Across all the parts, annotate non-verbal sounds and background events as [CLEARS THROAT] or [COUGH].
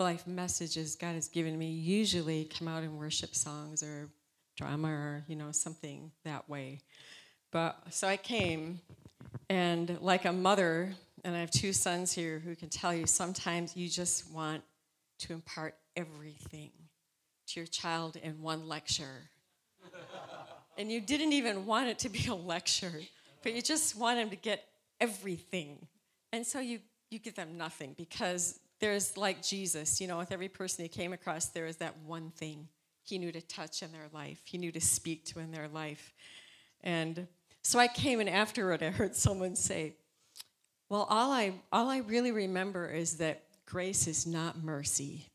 Life messages God has given me usually come out in worship songs or drama or, you know, something that way. But so I came, and like a mother, and I have two sons here who can tell you sometimes you just want to impart everything to your child in one lecture. [LAUGHS] and you didn't even want it to be a lecture, but you just want them to get everything. And so you, you give them nothing because there's like Jesus, you know, with every person he came across, there was that one thing he knew to touch in their life, he knew to speak to in their life. And so I came, and afterward, I heard someone say, Well, all I, all I really remember is that grace is not mercy.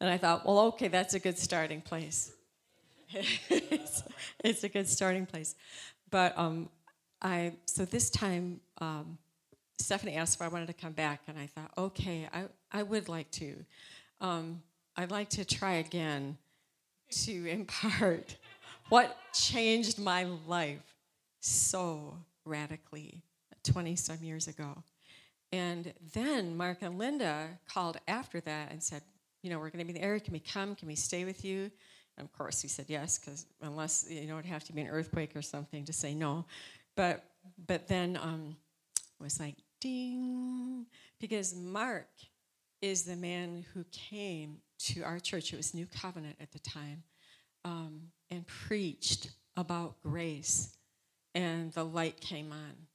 And I thought, Well, okay, that's a good starting place. [LAUGHS] it's, it's, a good starting place. But um, I, so this time, um, Stephanie asked if I wanted to come back, and I thought, okay, I, I would like to. Um, I'd like to try again to [LAUGHS] impart what changed my life so radically 20 some years ago. And then Mark and Linda called after that and said, you know, we're going to be in the area. Can we come? Can we stay with you? And of course, we said yes, because unless, you know, it'd have to be an earthquake or something to say no. But, but then um, was like, ding, because Mark is the man who came to our church. It was New Covenant at the time, um, and preached about grace, and the light came on,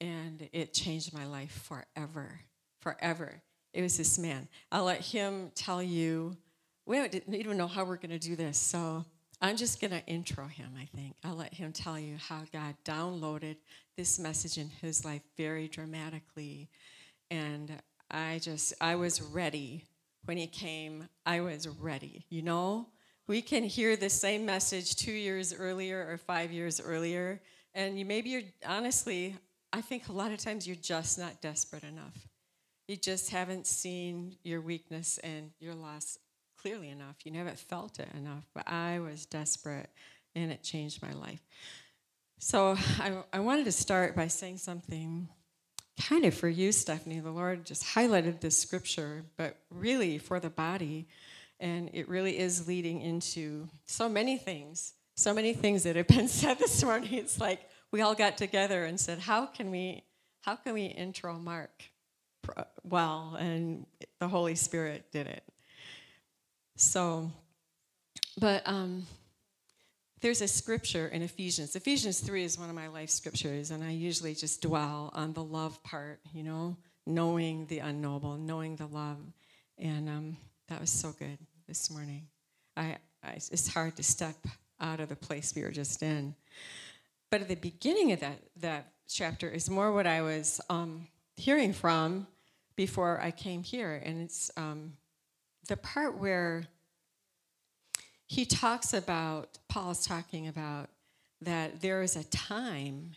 and it changed my life forever, forever. It was this man. I'll let him tell you. We don't even know how we're going to do this, so I'm just going to intro him, I think. I'll let him tell you how God downloaded this message in his life very dramatically. And I just, I was ready. When he came, I was ready. You know, we can hear the same message two years earlier or five years earlier. And you maybe you're, honestly, I think a lot of times you're just not desperate enough. You just haven't seen your weakness and your loss clearly enough. You haven't felt it enough. But I was desperate, and it changed my life. So I, I wanted to start by saying something kind of for you, Stephanie. The Lord just highlighted this scripture, but really for the body. And it really is leading into so many things, so many things that have been [LAUGHS] said this morning. It's like we all got together and said, how can we, how can we intro Mark uh, well? And the Holy Spirit did it. So, but um, there's a scripture in Ephesians. Ephesians 3 is one of my life scriptures, and I usually just dwell on the love part, you know, knowing the unknowable, knowing the love. And um, that was so good this morning. I, I, it's hard to step out of the place we were just in. But at the beginning of that, that chapter is more what I was um, hearing from before I came here. And it's um, the part where he talks about, Paul's talking about that there is a time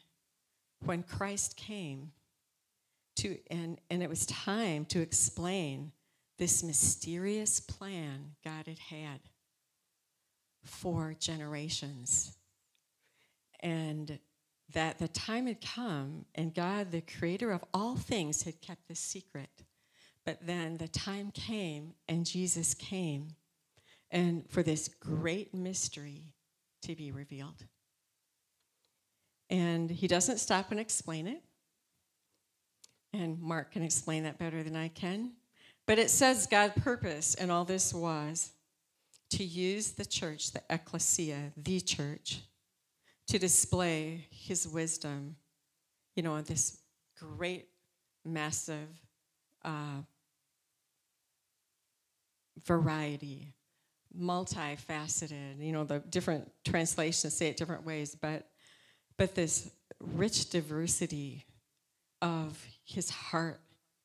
when Christ came to, and, and it was time to explain this mysterious plan God had had for generations. And that the time had come, and God, the creator of all things, had kept this secret. But then the time came, and Jesus came and for this great mystery to be revealed. And he doesn't stop and explain it. And Mark can explain that better than I can. But it says God's purpose in all this was to use the church, the ecclesia, the church, to display his wisdom, you know, this great, massive uh, variety multifaceted. You know, the different translations say it different ways, but but this rich diversity of his heart,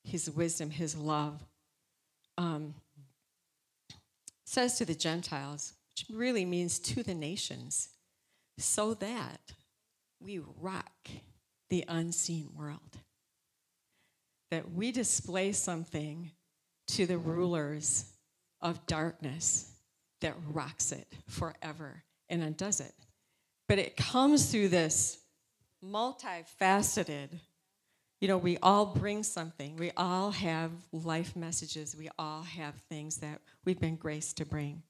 his wisdom, his love. Um, says to the Gentiles, which really means to the nations, so that we rock the unseen world. That we display something to the rulers of darkness that rocks it forever and undoes it. But it comes through this multifaceted, you know, we all bring something. We all have life messages. We all have things that we've been graced to bring.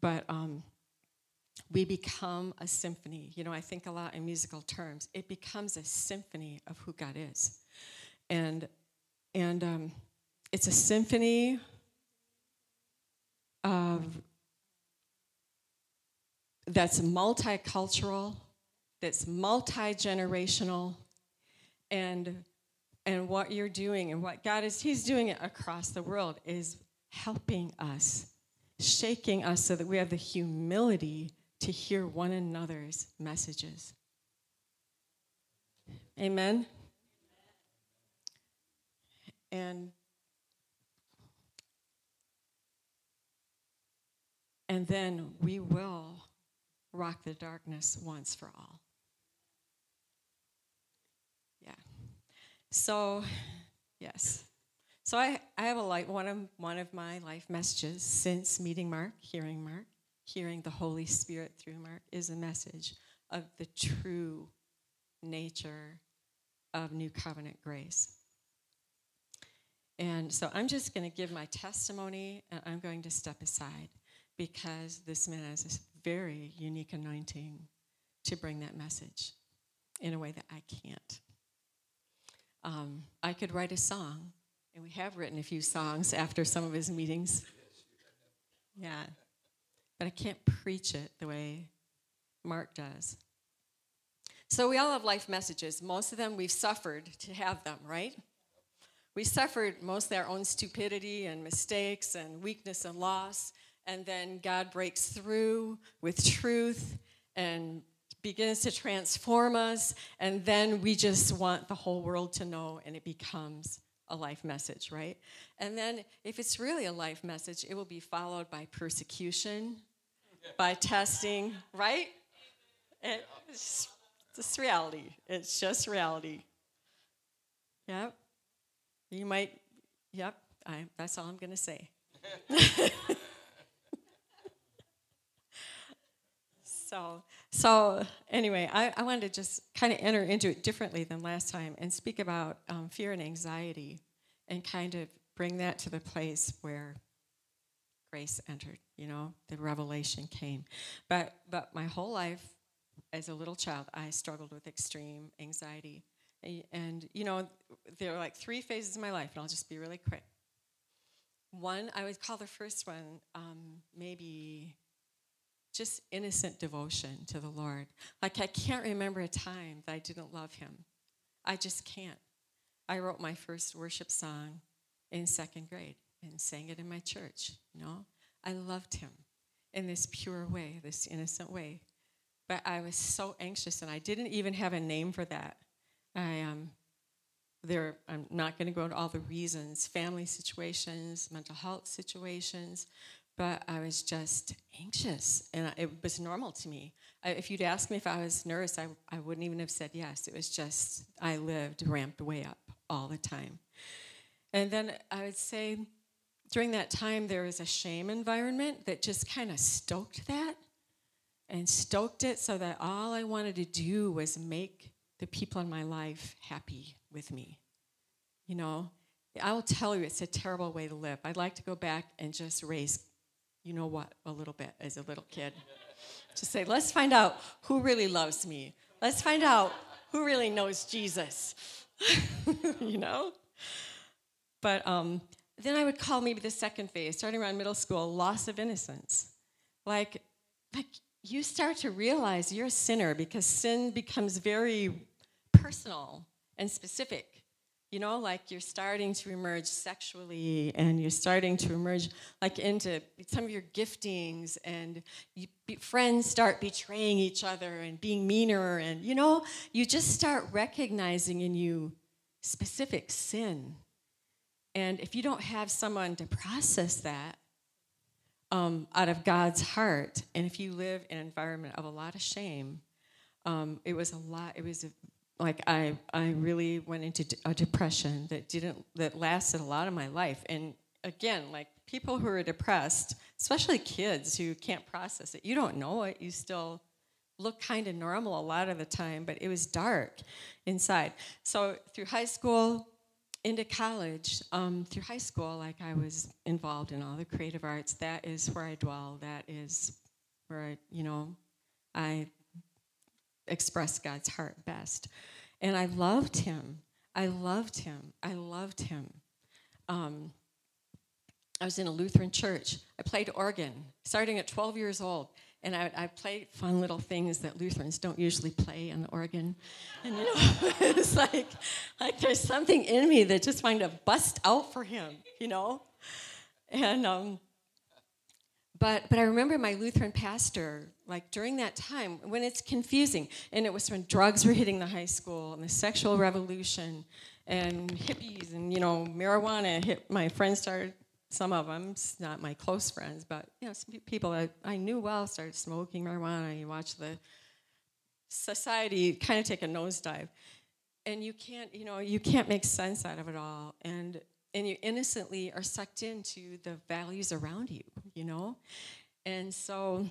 But um, we become a symphony. You know, I think a lot in musical terms. It becomes a symphony of who God is. And, and um, it's a symphony of that's multicultural, that's multi-generational, and and what you're doing and what God is He's doing it across the world is helping us, shaking us so that we have the humility to hear one another's messages. Amen. And and then we will rock the darkness once for all. Yeah. So, yes. So I, I have a light one of one of my life messages since meeting Mark, hearing Mark, hearing the Holy Spirit through Mark is a message of the true nature of new covenant grace. And so I'm just going to give my testimony and I'm going to step aside because this man has a very unique anointing to bring that message in a way that I can't. Um, I could write a song, and we have written a few songs after some of his meetings. Yeah, but I can't preach it the way Mark does. So we all have life messages. Most of them we've suffered to have them, right? We suffered mostly our own stupidity and mistakes and weakness and loss and then God breaks through with truth and begins to transform us, and then we just want the whole world to know, and it becomes a life message, right? And then if it's really a life message, it will be followed by persecution, by testing, right? It's just reality. It's just reality. Yep. You might, yep, I, that's all I'm going to say. [LAUGHS] So, so anyway, I, I wanted to just kind of enter into it differently than last time and speak about um, fear and anxiety and kind of bring that to the place where grace entered, you know, the revelation came. But, but my whole life as a little child, I struggled with extreme anxiety. And, you know, there are like three phases of my life, and I'll just be really quick. One, I would call the first one um, maybe just innocent devotion to the Lord. Like, I can't remember a time that I didn't love Him. I just can't. I wrote my first worship song in second grade and sang it in my church. You know, I loved Him in this pure way, this innocent way. But I was so anxious, and I didn't even have a name for that. I um, there. I'm not going to go into all the reasons: family situations, mental health situations, but I was just anxious, and it was normal to me. I, if you'd asked me if I was nervous, I, I wouldn't even have said yes. It was just, I lived ramped way up all the time. And then I would say during that time, there was a shame environment that just kind of stoked that and stoked it so that all I wanted to do was make the people in my life happy with me. You know, I will tell you, it's a terrible way to live. I'd like to go back and just raise you know what a little bit as a little kid. to say, let's find out who really loves me. Let's find out who really knows Jesus. [LAUGHS] you know? But um, then I would call maybe the second phase, starting around middle school, loss of innocence. Like, like you start to realize you're a sinner because sin becomes very personal and specific. You know, like you're starting to emerge sexually and you're starting to emerge like into some of your giftings and you, friends start betraying each other and being meaner and you know, you just start recognizing in you specific sin. And if you don't have someone to process that, um, out of God's heart. And if you live in an environment of a lot of shame, um, it was a lot. It was a, like I I really went into a depression that didn't that lasted a lot of my life. And again, like people who are depressed, especially kids who can't process it, you don't know it. You still look kind of normal a lot of the time, but it was dark inside. So through high school, into college, um, through high school, like I was involved in all the creative arts. That is where I dwell. That is where I, you know, I express God's heart best. And I loved him. I loved him. I loved him. Um, I was in a Lutheran church. I played organ starting at 12 years old. And I, I played fun little things that Lutherans don't usually play on the organ. And you know, [LAUGHS] it's like, like there's something in me that just wanted to bust out for him, you know? And, um, but, but I remember my Lutheran pastor, like during that time, when it's confusing, and it was when drugs were hitting the high school and the sexual revolution and hippies and, you know, marijuana hit, my friends started some of them, not my close friends, but you know, some people that I knew well started smoking marijuana. You watch the society kind of take a nosedive, and you can't, you know, you can't make sense out of it all, and and you innocently are sucked into the values around you, you know, and so.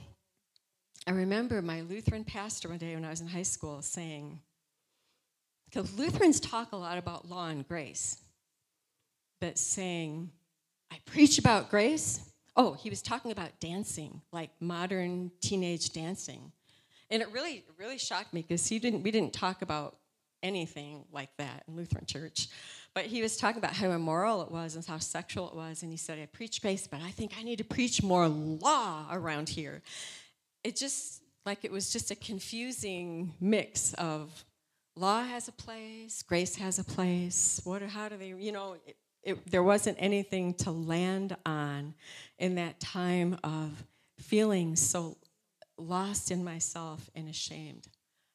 I remember my Lutheran pastor one day when I was in high school saying, because Lutherans talk a lot about law and grace, but saying, I preach about grace. Oh, he was talking about dancing, like modern teenage dancing. And it really, really shocked me because he didn't, we didn't talk about anything like that in Lutheran church. But he was talking about how immoral it was and how sexual it was. And he said, I preach grace, but I think I need to preach more law around here. It just, like, it was just a confusing mix of law has a place, grace has a place. What, how do they, you know, it, it, there wasn't anything to land on in that time of feeling so lost in myself and ashamed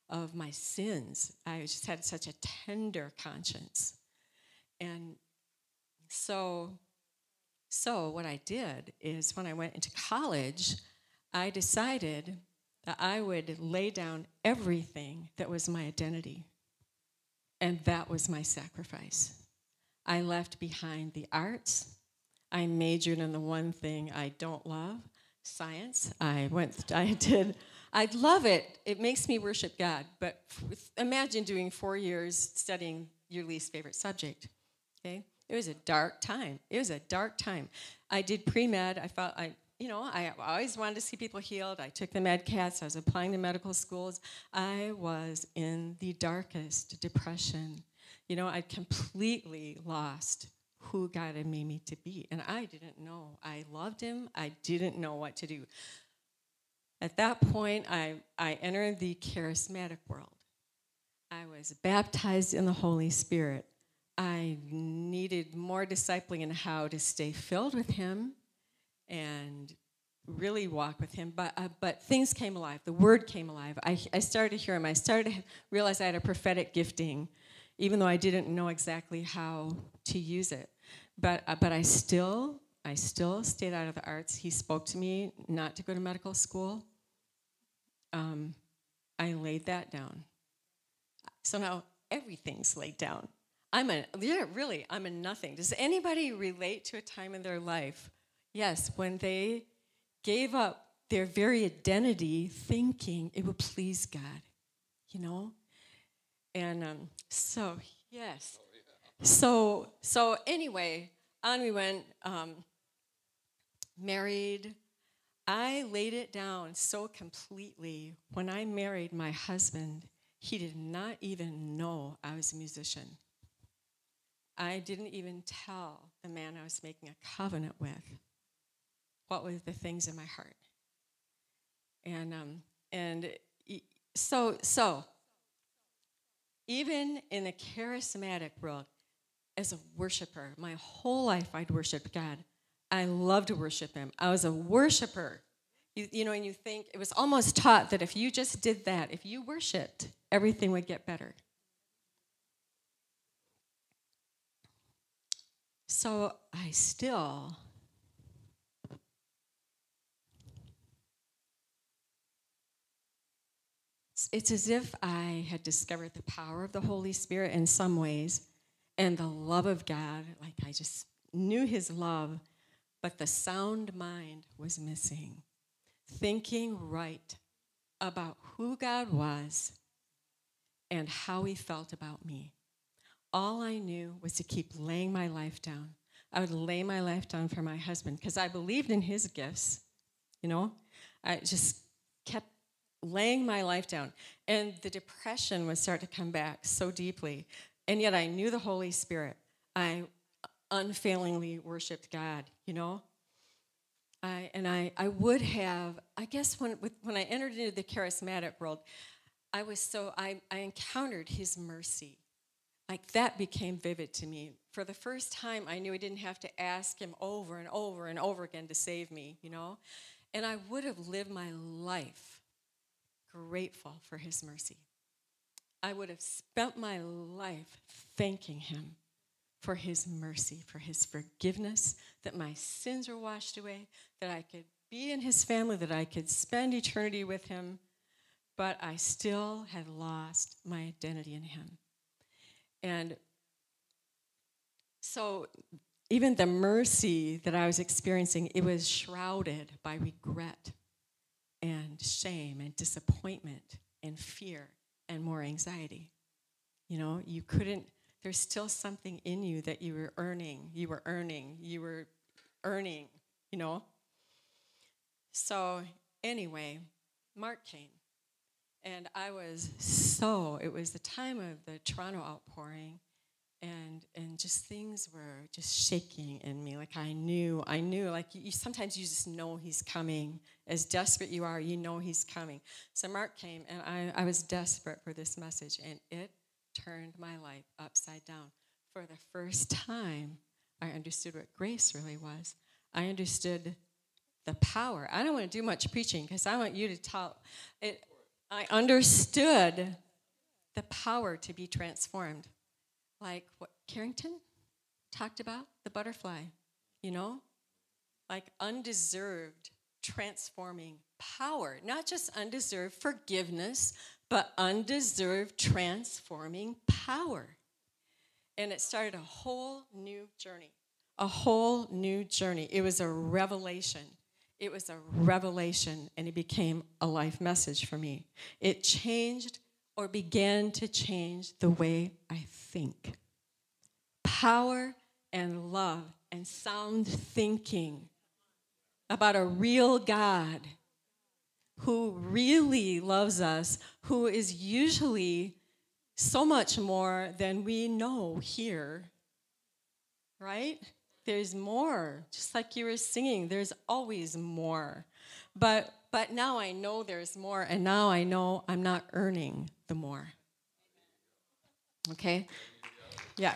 of my sins. I just had such a tender conscience. And so, so what I did is when I went into college, I decided that I would lay down everything that was my identity. And that was my sacrifice. I left behind the arts. I majored in the one thing I don't love, science. I went, [LAUGHS] I did, I love it. It makes me worship God. But imagine doing four years studying your least favorite subject. Okay? It was a dark time. It was a dark time. I did pre med. I felt I, you know, I always wanted to see people healed. I took the MCATs. I was applying to medical schools. I was in the darkest depression you know, I'd completely lost who God had made me to be. And I didn't know. I loved him. I didn't know what to do. At that point, I, I entered the charismatic world. I was baptized in the Holy Spirit. I needed more discipling in how to stay filled with Him and really walk with Him. But, uh, but things came alive. The Word came alive. I, I started to hear Him. I started to realize I had a prophetic gifting even though I didn't know exactly how to use it. But, uh, but I still, I still stayed out of the arts. He spoke to me not to go to medical school. Um, I laid that down. So now everything's laid down. I'm a, yeah, really, I'm a nothing. Does anybody relate to a time in their life? Yes, when they gave up their very identity thinking it would please God, you know? And um, so, yes. So, so anyway, on we went, um, married. I laid it down so completely. When I married my husband, he did not even know I was a musician. I didn't even tell the man I was making a covenant with what were the things in my heart. And um, and so so even in the charismatic world, as a worshiper, my whole life I'd worship God. I loved to worship Him. I was a worshiper. You, you know, and you think it was almost taught that if you just did that, if you worshiped, everything would get better. So I still it's as if I had discovered the power of the Holy Spirit in some ways and the love of God. Like I just knew His love, but the sound mind was missing. Thinking right about who God was and how He felt about me. All I knew was to keep laying my life down. I would lay my life down for my husband because I believed in his gifts. You know, I just kept laying my life down. And the depression would start to come back so deeply. And yet I knew the Holy Spirit. I unfailingly worshiped God, you know? I, and I, I would have, I guess when, with, when I entered into the charismatic world, I was so, I, I encountered his mercy. Like that became vivid to me. For the first time, I knew I didn't have to ask him over and over and over again to save me, you know? And I would have lived my life grateful for his mercy. I would have spent my life thanking him for his mercy, for his forgiveness, that my sins were washed away, that I could be in his family, that I could spend eternity with him, but I still had lost my identity in him. And so even the mercy that I was experiencing, it was shrouded by regret and shame and disappointment and fear and more anxiety. You know, you couldn't, there's still something in you that you were earning, you were earning, you were earning, you know. So, anyway, Mark came. And I was so, it was the time of the Toronto outpouring and and just things were just shaking in me. Like i knew i knew like you, sometimes you just know he's coming. As desperate you are you know he's coming. So mark came and I, I was desperate for this message and it turned my life upside down. For the first time i understood what grace really was. I understood the power. I don't want to do much preaching because i want you to tell it i understood the power to be transformed like what Carrington talked about the butterfly, you know? Like undeserved transforming power, not just undeserved forgiveness, but undeserved transforming power. And it started a whole new journey, a whole new journey. It was a revelation. It was a revelation, and it became a life message for me. It changed or began to change the way I think. Power and love and sound thinking about a real God who really loves us, who is usually so much more than we know here, right? There's more. Just like you were singing, there's always more. But but now I know there's more, and now I know I'm not earning the more. Okay? Yeah.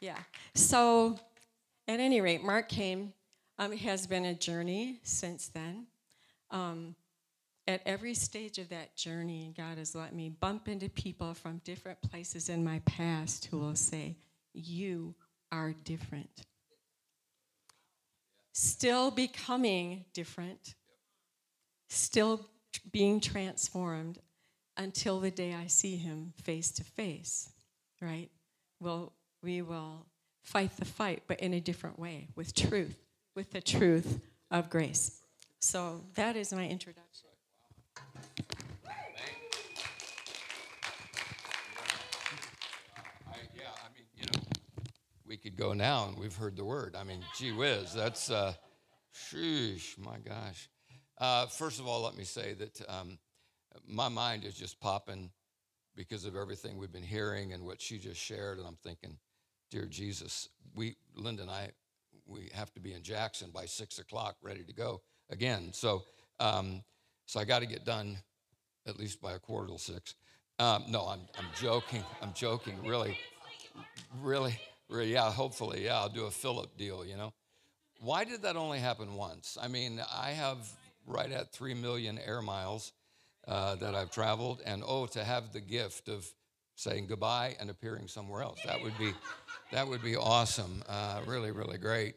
Yeah. So, at any rate, Mark came. Um, it has been a journey since then. Um, at every stage of that journey, God has let me bump into people from different places in my past who will say, You are different. Still becoming different still being transformed until the day I see him face to face, right? Well, we will fight the fight, but in a different way, with truth, with the truth of grace. So that is my introduction. Yeah, I mean, you know, we could go now and we've heard the word. I mean, gee whiz, that's, uh, sheesh, my gosh. Uh, first of all, let me say that um, my mind is just popping because of everything we've been hearing and what she just shared. And I'm thinking, dear Jesus, we, Linda and I, we have to be in Jackson by six o'clock, ready to go again. So, um, so I got to get done at least by a quarter till six. Um, no, I'm, I'm joking. I'm joking. Really, really, really, yeah, hopefully, yeah, I'll do a Philip deal, you know. Why did that only happen once? I mean, I have right at 3 million air miles uh, that I've traveled. And oh, to have the gift of saying goodbye and appearing somewhere else. That would be, that would be awesome. Uh, really, really great.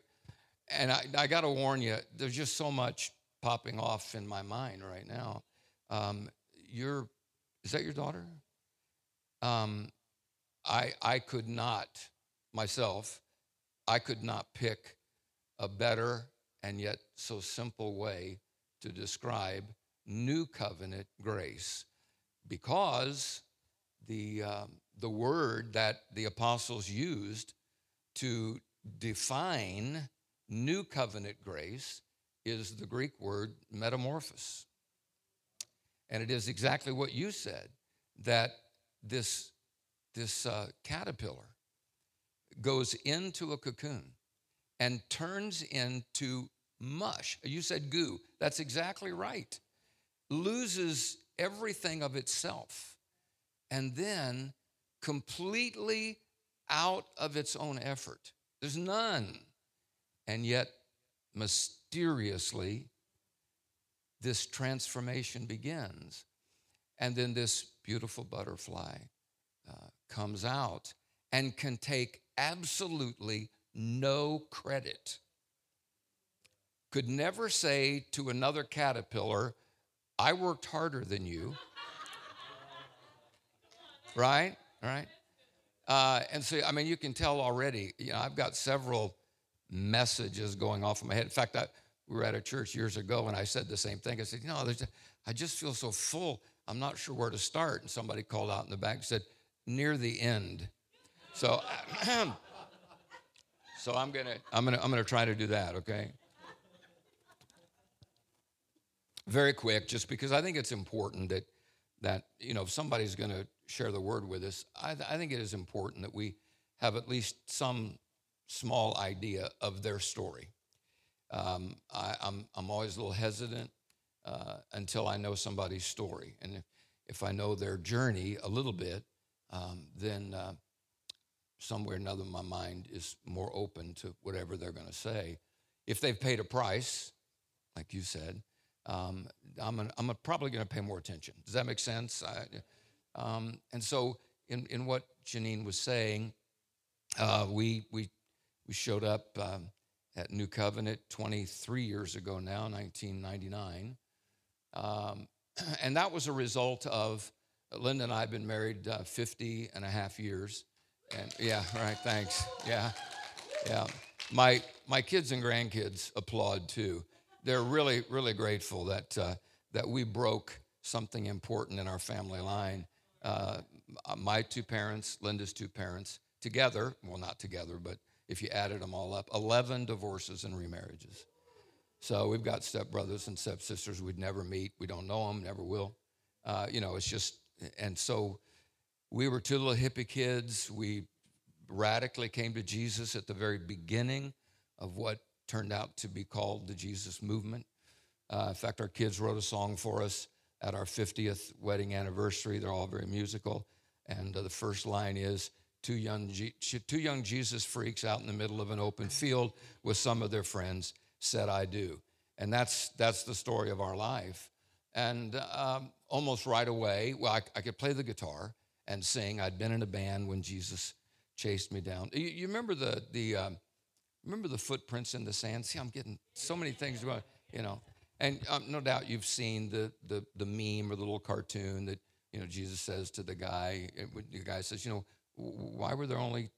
And I, I got to warn you, there's just so much popping off in my mind right now. Um, you're Is that your daughter? Um, I, I could not, myself, I could not pick a better and yet so simple way to describe new covenant grace because the, um, the word that the apostles used to define new covenant grace is the Greek word metamorphosis. And it is exactly what you said that this, this uh, caterpillar goes into a cocoon and turns into mush. You said goo. That's exactly right. Loses everything of itself and then completely out of its own effort. There's none. And yet, mysteriously, this transformation begins. And then this beautiful butterfly uh, comes out and can take absolutely no credit. Could never say to another caterpillar, I worked harder than you. right? Right? Uh, and so, I mean, you can tell already, you know, I've got several messages going off in my head. In fact, I, we were at a church years ago and I said the same thing. I said, you know, I just feel so full. I'm not sure where to start. And somebody called out in the back and said, near the end. So, [CLEARS THROAT] so I'm gonna, I'm gonna, I'm gonna try to do that. Okay. Very quick, just because I think it's important that that you know if somebody's going to share the word with us, I, I think it is important that we have at least some small idea of their story. Um, I, am I'm, I'm always a little hesitant uh, until I know somebody's story. And if, if I know their journey a little bit, um, then uh, somewhere or another my mind is more open to whatever they're going to say. If they've paid a price, like you said, um, I'm, I'm probably going to pay more attention. Does that make sense? I, um, and so, in, in what Janine was saying, uh, we, we we showed up um, at New Covenant 23 years ago now, 1999. Um, [CLEARS THROAT] and that was a result of Linda and I have been married uh, 50 and a half years. And yeah, right, thanks. Yeah, yeah. My, my kids and grandkids applaud too. They're really, really grateful that, uh, that we broke something important in our family line. Uh, my two parents, Linda's two parents, together, well, not together, but if you added them all up, 11 divorces and remarriages. So we've got stepbrothers and stepsisters we'd never meet. We don't know them, never will. Uh, you know, it's just, and so we were two little hippie kids. We radically came to Jesus at the very beginning of what turned out to be called the Jesus movement. Uh, in fact, our kids wrote a song for us at our 50th wedding anniversary. They're all very musical. And uh, the first line is, two young, two young Jesus freaks out in the middle of an open field with some of their friends said, I do. And that's, that's the story of our life. And um, almost right away, well, I, I, could play the guitar and sing. I'd been in a band when Jesus chased me down. You, you remember the, the um, remember the footprints in the sand? See, I'm getting so many things going, you know. And um, no doubt you've seen the, the, the meme or the little cartoon that, you know, Jesus says to the guy, the guy says, you know, why were there only,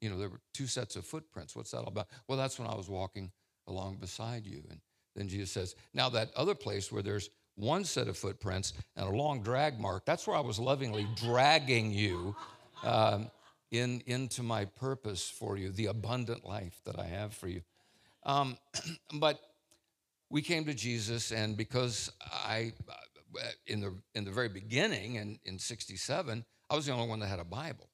you know, there were two sets of footprints? What's that all about? Well, that's when I was walking along beside you. And then Jesus says, now that other place where there's one set of footprints and a long drag mark, that's where I was lovingly dragging you um, in, into my purpose for you, the abundant life that I have for you. Um, [CLEARS THROAT] but we came to Jesus, and because I, uh, in the, in the very beginning, in, in 67, I was the only one that had a Bible.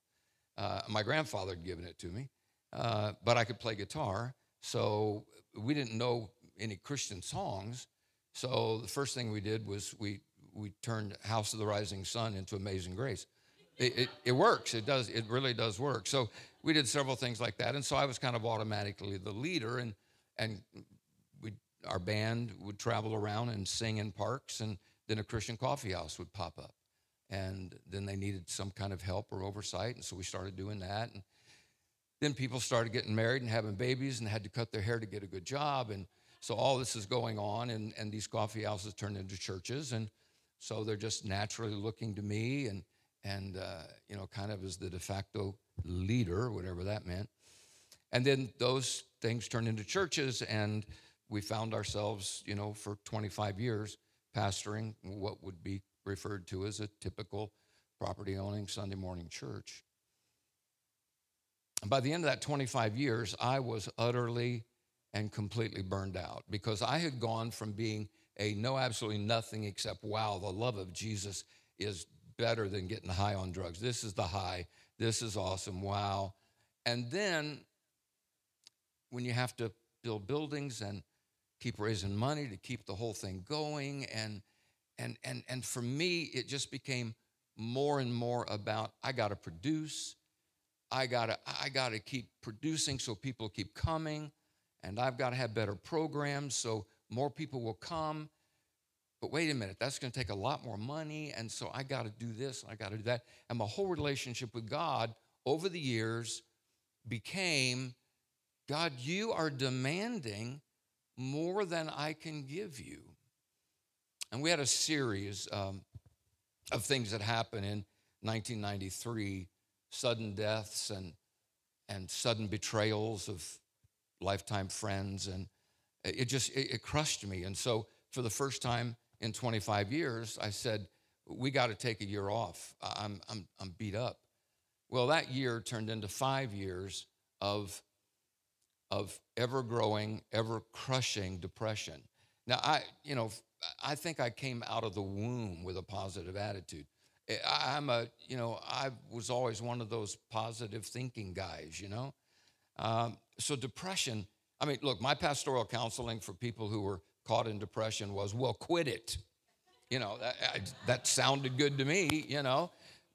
Uh, my grandfather had given it to me, uh, but I could play guitar. So we didn't know any Christian songs. So the first thing we did was we, we turned House of the Rising Sun into Amazing Grace. It, it, it, works. It does. It really does work. So we did several things like that, and so I was kind of automatically the leader, and and we our band would travel around and sing in parks, and then a Christian coffee house would pop up, and then they needed some kind of help or oversight, and so we started doing that. And then people started getting married and having babies and had to cut their hair to get a good job, and so all this is going on, and, and these coffee houses turned into churches, and so they're just naturally looking to me and and uh, you know kind of as the de facto leader, whatever that meant. And then those things turned into churches, and we found ourselves, you know, for 25 years pastoring what would be referred to as a typical property owning Sunday morning church. And by the end of that 25 years, I was utterly and completely burned out because I had gone from being a no absolutely nothing except, wow, the love of Jesus is better than getting high on drugs. This is the high. This is awesome. Wow. And then when you have to build buildings and keep raising money to keep the whole thing going and and and and for me it just became more and more about I got to produce I got to I got to keep producing so people keep coming and I've got to have better programs so more people will come but wait a minute that's going to take a lot more money and so I got to do this and I got to do that and my whole relationship with God over the years became God you are demanding more than I can give you and we had a series um, of things that happened in 1993 sudden deaths and, and sudden betrayals of lifetime friends. And it just, it, it crushed me. And so for the first time in 25 years, I said, we got to take a year off. I'm, I'm, I'm beat up. Well, that year turned into five years of, of ever growing, ever crushing depression. Now, I, you know, I think I came out of the womb with a positive attitude. Eh, I'm a, you know, I was always one of those positive thinking guys, you know. Um, so depression, I mean, look, my pastoral counseling for people who were caught in depression was, well, quit it. You know, that, I, that sounded good to me, you know.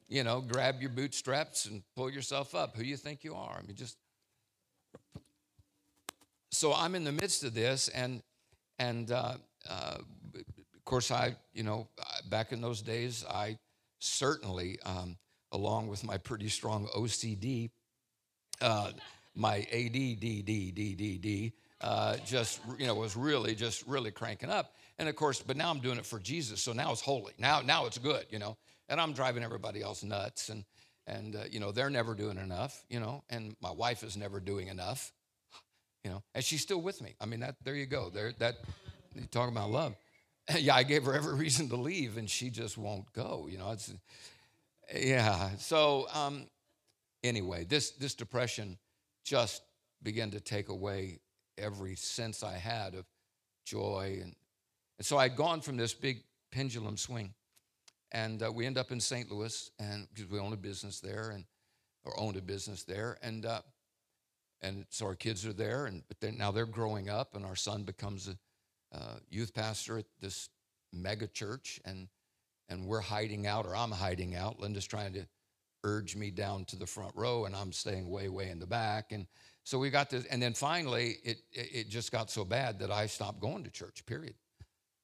You know, grab your bootstraps and pull yourself up. Who you think you are? I mean, just. So I'm in the midst of this, and and uh, uh, of course, I, you know, back in those days, I certainly, um, along with my pretty strong OCD, uh, my ADDDDD, uh, just, you know, was really, just really cranking up. And of course, but now I'm doing it for Jesus, so now it's holy. Now, now it's good, you know. And I'm driving everybody else nuts, and and uh, you know they're never doing enough, you know. And my wife is never doing enough, [SIGHS] you know. And she's still with me. I mean, that there you go. There, that you talking about love. [LAUGHS] yeah, I gave her every reason to leave, and she just won't go. You know, it's yeah. So um, anyway, this this depression just began to take away every sense I had of joy, and and so I'd gone from this big pendulum swing, and uh, we end up in St. Louis, and because we own a business there, and or owned a business there, and. Uh, and so our kids are there, and but then now they're growing up, and our son becomes a uh, youth pastor at this mega church, and and we're hiding out, or I'm hiding out. Linda's trying to urge me down to the front row, and I'm staying way, way in the back. And so we got this, and then finally, it it just got so bad that I stopped going to church. Period.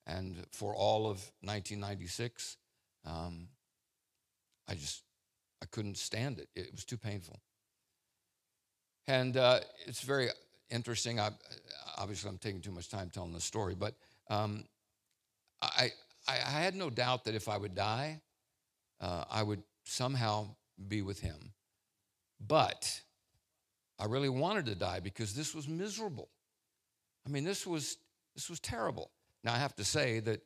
And for all of 1996, um, I just I couldn't stand it. It was too painful. And uh, it's very interesting. I, obviously, I'm taking too much time telling the story, but um, I, I, had no doubt that if I would die, uh, I would somehow be with him. But I really wanted to die because this was miserable. I mean, this was this was terrible. Now I have to say that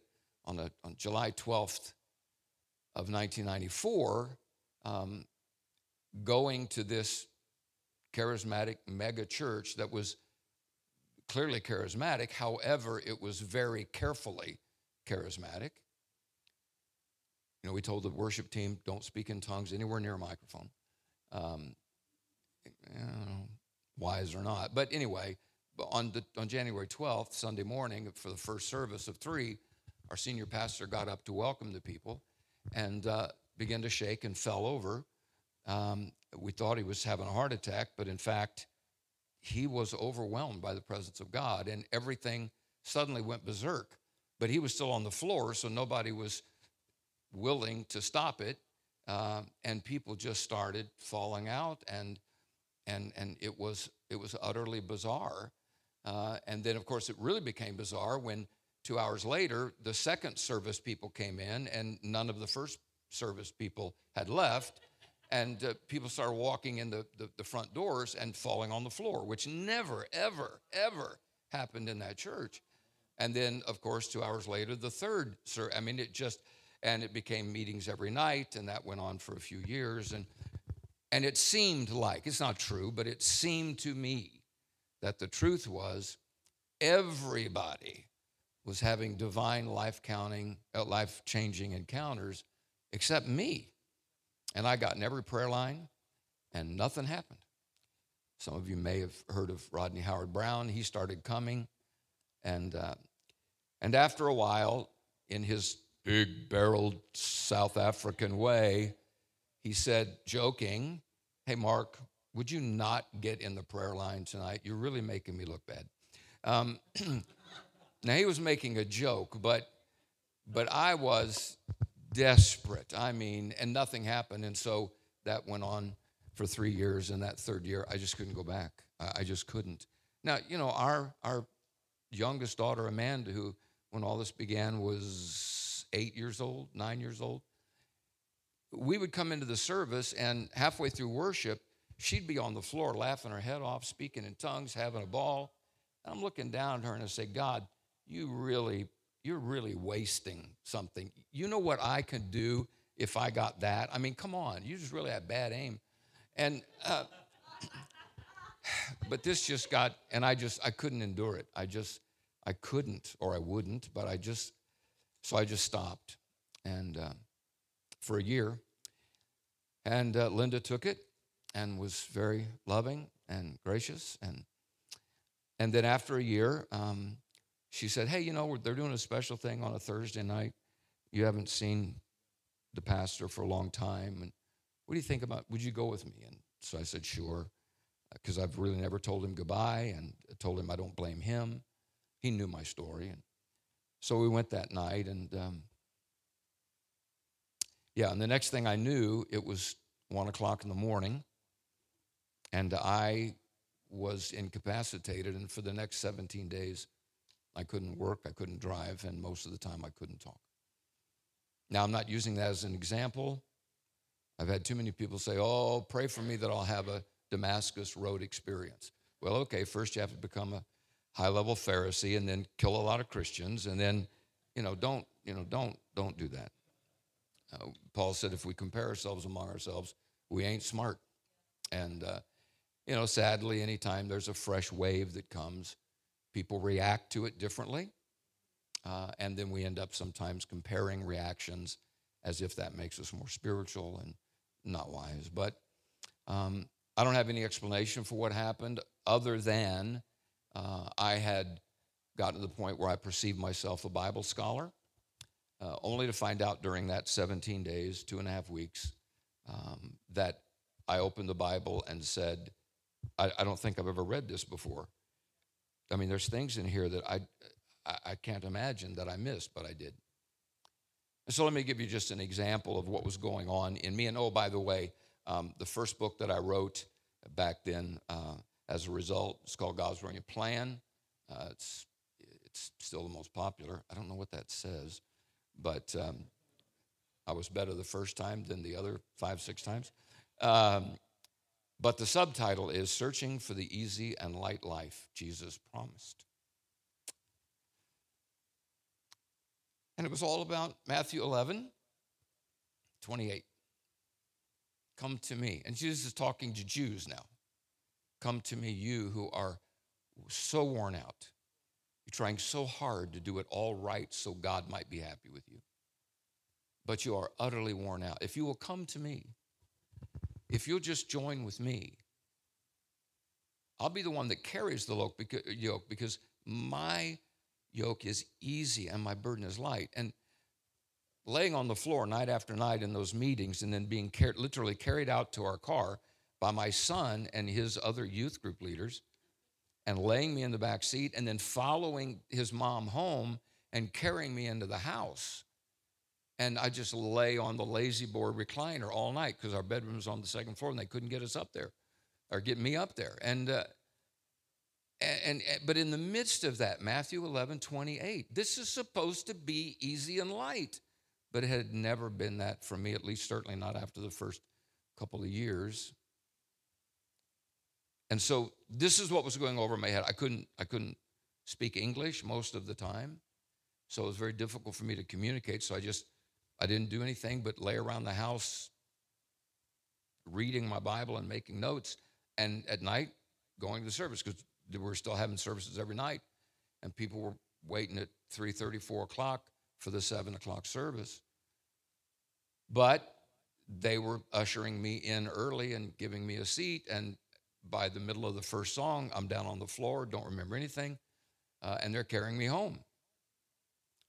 on, the, on July 12th of 1994, um, going to this charismatic mega church that was clearly charismatic. However, it was very carefully charismatic. You know, we told the worship team, don't speak in tongues anywhere near a microphone. Um, know, wise or not. But anyway, on, the, on January 12th, Sunday morning, for the first service of three, our senior pastor got up to welcome the people and uh, began to shake and fell over. Um, we thought he was having a heart attack, but in fact, he was overwhelmed by the presence of God, and everything suddenly went berserk. But he was still on the floor, so nobody was willing to stop it, uh, and people just started falling out, and and and it was it was utterly bizarre. Uh, and then, of course, it really became bizarre when two hours later, the second service people came in, and none of the first service people had left. And uh, people started walking in the, the, the front doors and falling on the floor, which never, ever, ever happened in that church. And then, of course, two hours later, the third, sir. I mean, it just, and it became meetings every night, and that went on for a few years. And, and it seemed like, it's not true, but it seemed to me that the truth was everybody was having divine life counting, uh, life changing encounters except me. And I got in every prayer line, and nothing happened. Some of you may have heard of Rodney Howard-Browne. He started coming, and uh, and after a while, in his big barreled South African way, he said, joking, "Hey, Mark, would you not get in the prayer line tonight? You're really making me look bad." Um, [CLEARS THROAT] now he was making a joke, but but I was desperate. I mean, and nothing happened. And so that went on for three years. And that third year, I just couldn't go back. I just couldn't. Now, you know, our, our youngest daughter, Amanda, who, when all this began, was eight years old, nine years old, we would come into the service, and halfway through worship, she'd be on the floor laughing her head off, speaking in tongues, having a ball. And I'm looking down at her and I say, God, you really you're really wasting something. You know what I can do if I got that? I mean, come on, you just really have bad aim. And, uh, [SIGHS] but this just got, and I just, I couldn't endure it. I just, I couldn't, or I wouldn't, but I just, so I just stopped. And uh, for a year, and uh, Linda took it and was very loving and gracious. And, and then after a year, um, she said, Hey, you know, they're doing a special thing on a Thursday night. You haven't seen the pastor for a long time. And what do you think about, would you go with me? And so I said, Sure, because I've really never told him goodbye and told him I don't blame him. He knew my story. And so we went that night. And um, yeah, and the next thing I knew, it was one o'clock in the morning. And I was incapacitated. And for the next 17 days, I couldn't work, I couldn't drive, and most of the time I couldn't talk. Now, I'm not using that as an example. I've had too many people say, Oh, pray for me that I'll have a Damascus Road experience. Well, okay, first you have to become a high level Pharisee and then kill a lot of Christians, and then, you know, don't, you know, don't, don't do that. Uh, Paul said, if we compare ourselves among ourselves, we ain't smart. And, uh, you know, sadly, anytime there's a fresh wave that comes, People react to it differently. Uh, and then we end up sometimes comparing reactions as if that makes us more spiritual and not wise. But um, I don't have any explanation for what happened other than uh, I had gotten to the point where I perceived myself a Bible scholar, uh, only to find out during that 17 days, two and a half weeks, um, that I opened the Bible and said, I, I, don't think I've ever read this before. I mean, there's things in here that I, I can't imagine that I missed, but I did. So let me give you just an example of what was going on in me. And oh, by the way, um, the first book that I wrote back then, uh, as a result, it's called God's Brilliant Plan. Uh, it's it's still the most popular. I don't know what that says, but um, I was better the first time than the other five, six times. Um, but the subtitle is Searching for the Easy and Light Life Jesus Promised. And it was all about Matthew 11, 28. Come to me. And Jesus is talking to Jews now. Come to me, you who are so worn out. You're trying so hard to do it all right so God might be happy with you. But you are utterly worn out. If you will come to me, if you'll just join with me, I'll be the one that carries the uh, yoke because my yoke is easy and my burden is light. And laying on the floor night after night in those meetings and then being car- literally carried out to our car by my son and his other youth group leaders and laying me in the back seat and then following his mom home and carrying me into the house and I just lay on the La-Z-Boy recliner all night because our bedroom was on the second floor and they couldn't get us up there or get me up there. And uh, and, and, but in the midst of that, Matthew 11, 28, this is supposed to be easy and light, but it had never been that for me, at least certainly not after the first couple of years. And so this is what was going over my head. I couldn't, I couldn't speak English most of the time. So it was very difficult for me to communicate. So I just, I didn't do anything but lay around the house reading my Bible and making notes. And at night, going to the service because we were still having services every night. And people were waiting at 3.30, 4 o'clock for the 7 o'clock service. But they were ushering me in early and giving me a seat. And by the middle of the first song, I'm down on the floor, don't remember anything, uh, and they're carrying me home.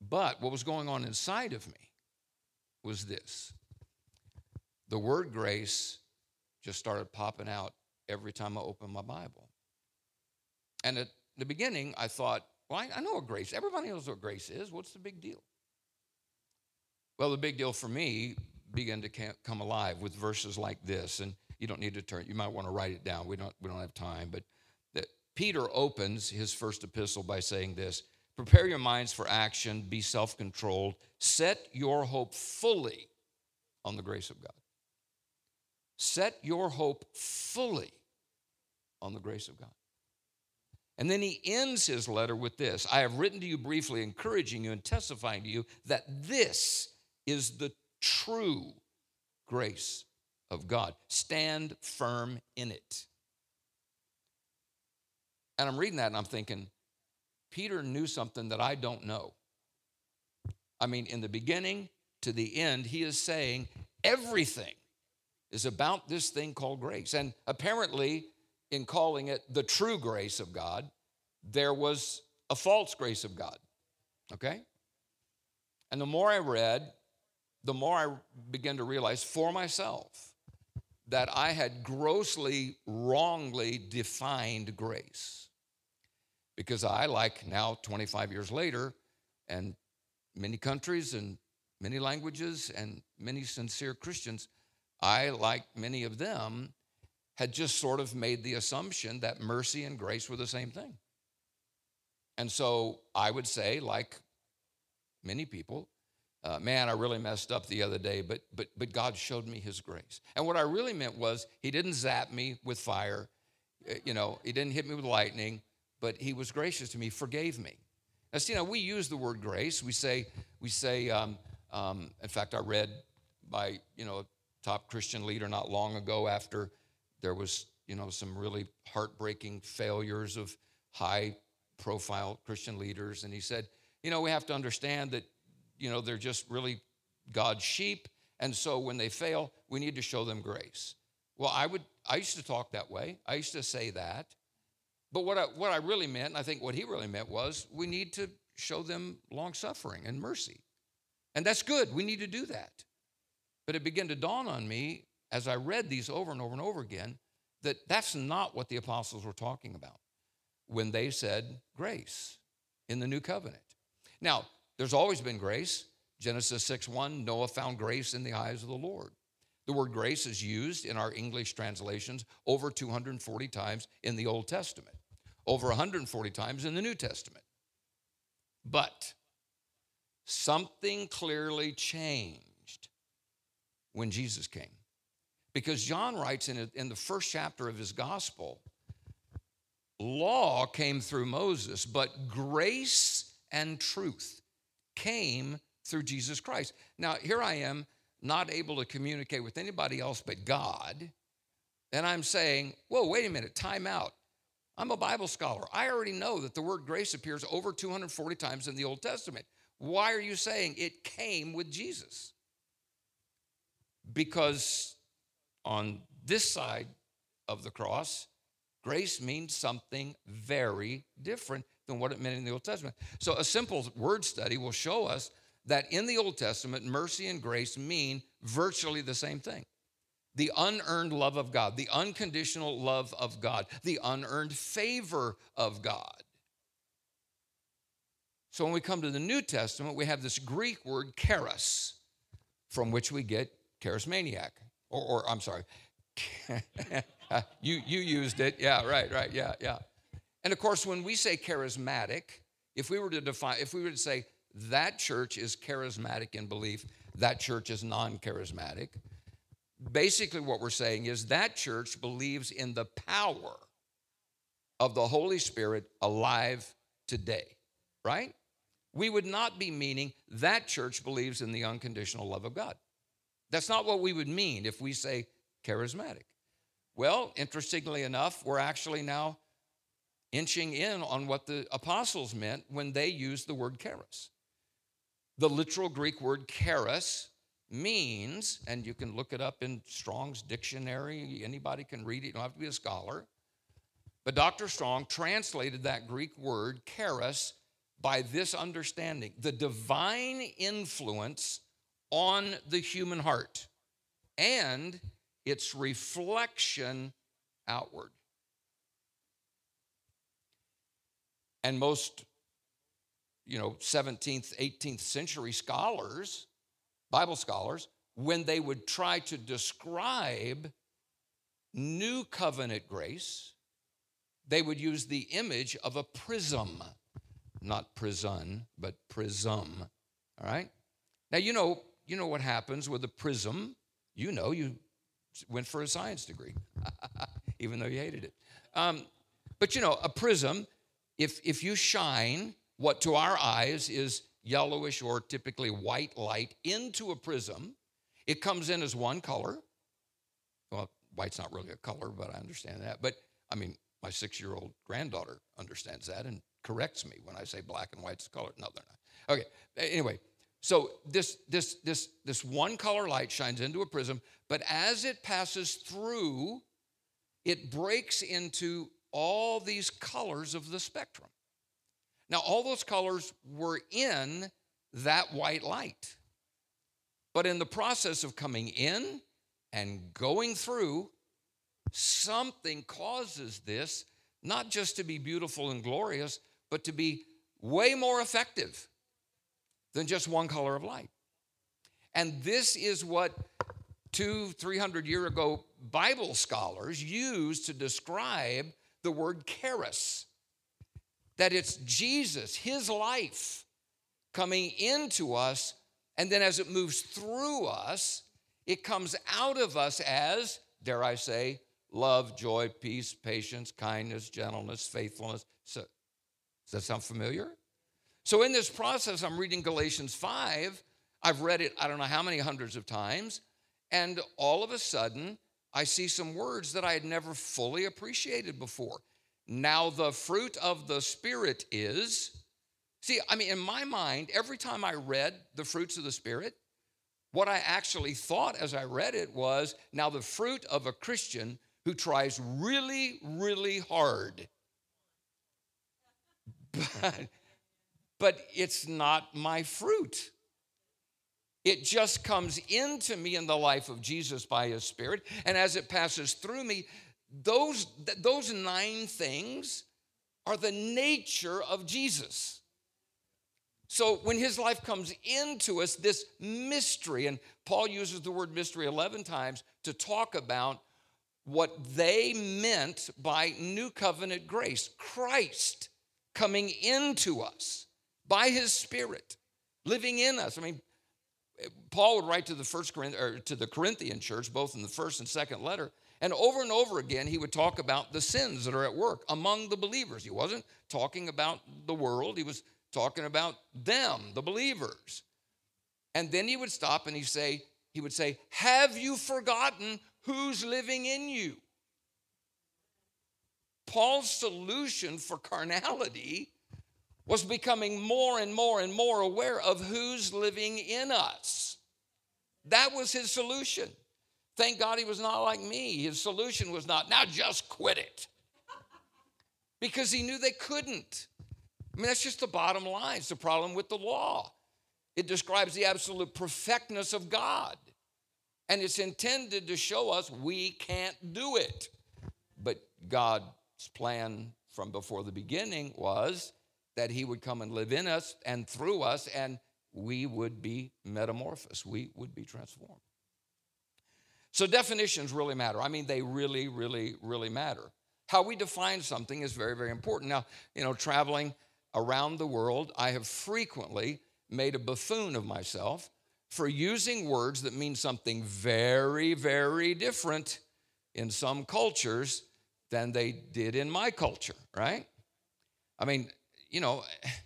But what was going on inside of me was this the word grace just started popping out every time I opened my Bible. And at the beginning, I thought, well, I, I know what grace. Everybody knows what grace is. What's the big deal? Well, the big deal for me began to come alive with verses like this, and you don't need to turn. You might want to write it down. We don't. We don't have time, but that Peter opens his first epistle by saying this: Prepare your minds for action. Be self-controlled. Set your hope fully on the grace of God. Set your hope fully on the grace of God. And then he ends his letter with this I have written to you briefly, encouraging you and testifying to you that this is the true grace of God. Stand firm in it. And I'm reading that and I'm thinking, Peter knew something that I don't know. I mean, in the beginning to the end, he is saying everything is about this thing called grace. And apparently, in calling it the true grace of God, there was a false grace of God. Okay? And the more I read, the more I began to realize for myself that I had grossly, wrongly defined grace. Because I, like now 25 years later, and many countries and many languages and many sincere Christians, I, like many of them, had just sort of made the assumption that mercy and grace were the same thing. And so I would say, like many people, uh, man, I really messed up the other day, but but but God showed me His grace. And what I really meant was He didn't zap me with fire, uh, you know, He didn't hit me with lightning, but He was gracious to me, forgave me. Now, see, now we use the word grace. We say we say. Um, um, in fact, I read by you know a top Christian leader not long ago after there was, you know, some really heartbreaking failures of high profile Christian leaders. And he said, you know, we have to understand that, you know, they're just really God's sheep. And so when they fail, we need to show them grace. Well, I would, I used to talk that way. I used to say that. But what I, what I really meant, and I think what he really meant was we need to show them long suffering and mercy. And that's good. We need to do that. But it began to dawn on me as I read these over and over and over again that that's not what the apostles were talking about when they said grace in the new covenant. Now, there's always been grace. Genesis 6 1, Noah found grace in the eyes of the Lord. The word grace is used in our English translations over 240 times in the Old Testament, over 140 times in the New Testament. But something clearly changed when Jesus came. Because John writes in, in the first chapter of his gospel, law came through Moses, but grace and truth came through Jesus Christ. Now, here I am, not able to communicate with anybody else but God. And I'm saying, whoa, wait a minute, time out. I'm a Bible scholar. I already know that the word grace appears over 240 times in the Old Testament. Why are you saying it came with Jesus? Because on this side of the cross, grace means something very different than what it meant in the Old Testament. So, a simple word study will show us that in the Old Testament, mercy and grace mean virtually the same thing the unearned love of God, the unconditional love of God, the unearned favor of God. So, when we come to the New Testament, we have this Greek word charis, from which we get charismaniac, or, or I'm sorry, [LAUGHS] you, you used it. Yeah, right, right, yeah, yeah. And of course, when we say charismatic, if we were to define, if we were to say that church is charismatic in belief, that church is non charismatic, basically what we're saying is that church believes in the power of the Holy Spirit alive today, right? We would not be meaning that church believes in the unconditional love of God. That's not what we would mean if we say charismatic. Well, interestingly enough, we're actually now inching in on what the apostles meant when they used the word charis. The literal Greek word charis means, and you can look it up in Strong's dictionary, anybody can read it, you don't have to be a scholar. But Dr. Strong translated that Greek word charis by this understanding the divine influence on the human heart and its reflection outward. And most, you know, 17th, 18th century scholars, Bible scholars, when they would try to describe new covenant grace, they would use the image of a prism, not prison, but prism. All right? Now you know, you know what happens with a prism. You know, you went for a science degree, [LAUGHS] even though you hated it. Um, but you know, a prism if, if you shine what to our eyes is yellowish or typically white light into a prism, it comes in as one color. Well, white's not really a color, but I understand that. But I mean, my six year old granddaughter understands that and corrects me when I say black and white's a color. No, they're not. Okay, anyway. So this this this this one color light shines into a prism, but as it passes through, it breaks into all these colors of the spectrum. Now, all those colors were in that white light. But in the process of coming in and going through, something causes this not just to be beautiful and glorious, but to be way more effective than just one color of light. And this is what two, three hundred year ago Bible scholars used to describe the word charis, that it's Jesus, his life coming into us, and then as it moves through us, it comes out of us as, dare I say, love, joy, peace, patience, kindness, gentleness, faithfulness. So, does that sound familiar? So, in this process, I'm reading Galatians 5. I've read it, I don't know how many hundreds of times. And all of a sudden, I see some words that I had never fully appreciated before. Now, the fruit of the Spirit is. See, I mean, in my mind, every time I read the fruits of the Spirit, what I actually thought as I read it was now the fruit of a Christian who tries really, really hard. [LAUGHS] But, but it's not my fruit. It just comes into me in the life of Jesus by his Spirit. And as it passes through me, those, those nine things are the nature of Jesus. So when his life comes into us, this mystery, and Paul uses the word mystery 11 times to talk about what they meant by new covenant grace Christ coming into us by his spirit, living in us. I mean, Paul would write to the first or to the Corinthian church, both in the first and second letter, and over and over again, he would talk about the sins that are at work among the believers. He wasn't talking about the world, he was talking about them, the believers. And then he would stop and he say, he would say, Have you forgotten who's living in you? Paul's solution for carnality was becoming more and more and more aware of who's living in us. That was his solution. Thank God he was not like me. His solution was not, now just quit it. Because he knew they couldn't. I mean, that's just the bottom line. It's the problem with the law. It describes the absolute perfectness of God. And it's intended to show us we can't do it. But God's plan from before the beginning was that he would come and live in us and through us, and we would be metamorphosed. We would be transformed. So definitions really matter. I mean, they really, really, really matter. How we define something is very, very important. Now, you know, traveling around the world, I have frequently made a buffoon of myself for using words that mean something very, very different in some cultures than they did in my culture, right? I mean, you know,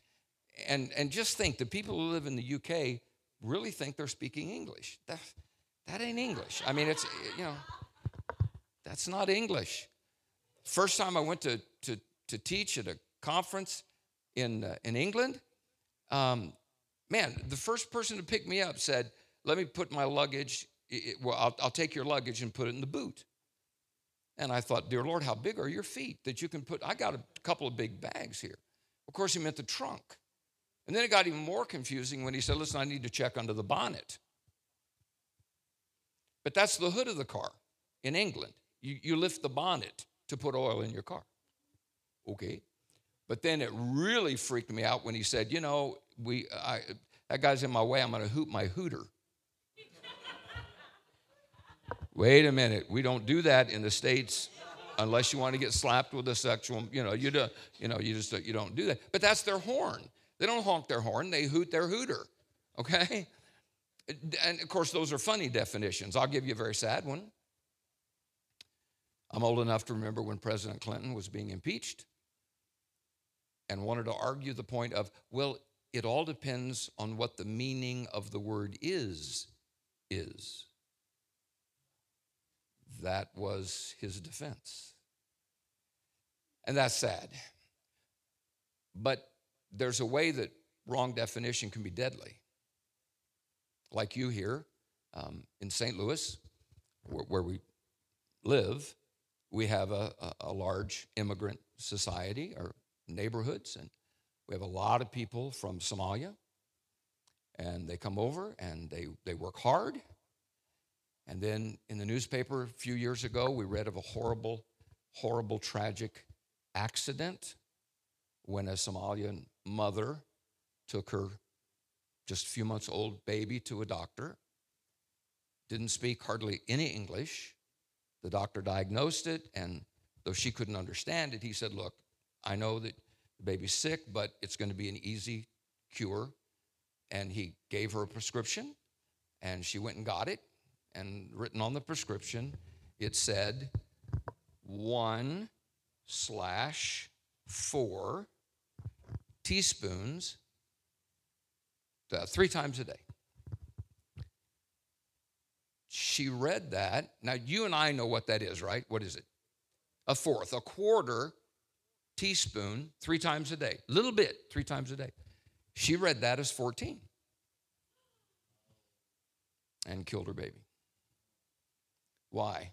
[SIGHS] and and just think the people who live in the UK really think they're speaking English. That, that ain't English. I mean, it's you know, that's not English. First time I went to to to teach at a conference in uh, in England, um, man, the first person to pick me up said, "Let me put my luggage. It, well, I'll, I'll take your luggage and put it in the boot." And I thought, dear Lord, how big are your feet that you can put? I got a couple of big bags here. Of course, he meant the trunk. And then it got even more confusing when he said, listen, I need to check under the bonnet. But that's the hood of the car in England. You, you lift the bonnet to put oil in your car. Okay. But then it really freaked me out when he said, you know, we, I, that guy's in my way, I'm going to hoot my hooter. [LAUGHS] Wait a minute, we don't do that in the States unless you want to get slapped with a sexual, you know, you, do, you know, you just you don't do that. But that's their horn. They don't honk their horn, they hoot their hooter. Okay? And of course, those are funny definitions. I'll give you a very sad one. I'm old enough to remember when President Clinton was being impeached and wanted to argue the point of, well, it all depends on what the meaning of the word is, is. That was his defense. And that's sad. But there's a way that wrong definition can be deadly. Like you here um, in St. Louis, where, where, we live, we have a, a, large immigrant society or neighborhoods, and we have a lot of people from Somalia, and they come over and they, they work hard and then in the newspaper a few years ago, we read of a horrible, horrible, tragic accident when a Somalian mother took her just a few months old baby to a doctor. Didn't speak hardly any English. The doctor diagnosed it, and though she couldn't understand it, he said, Look, I know that the baby's sick, but it's going to be an easy cure. And he gave her a prescription, and she went and got it and written on the prescription, it said one slash four teaspoons uh, three times a day. She read that. Now, you and I know what that is, right? What is it? A fourth, a quarter teaspoon three times a day. Little bit, three times a day. She read that as 14 and killed her baby. Why?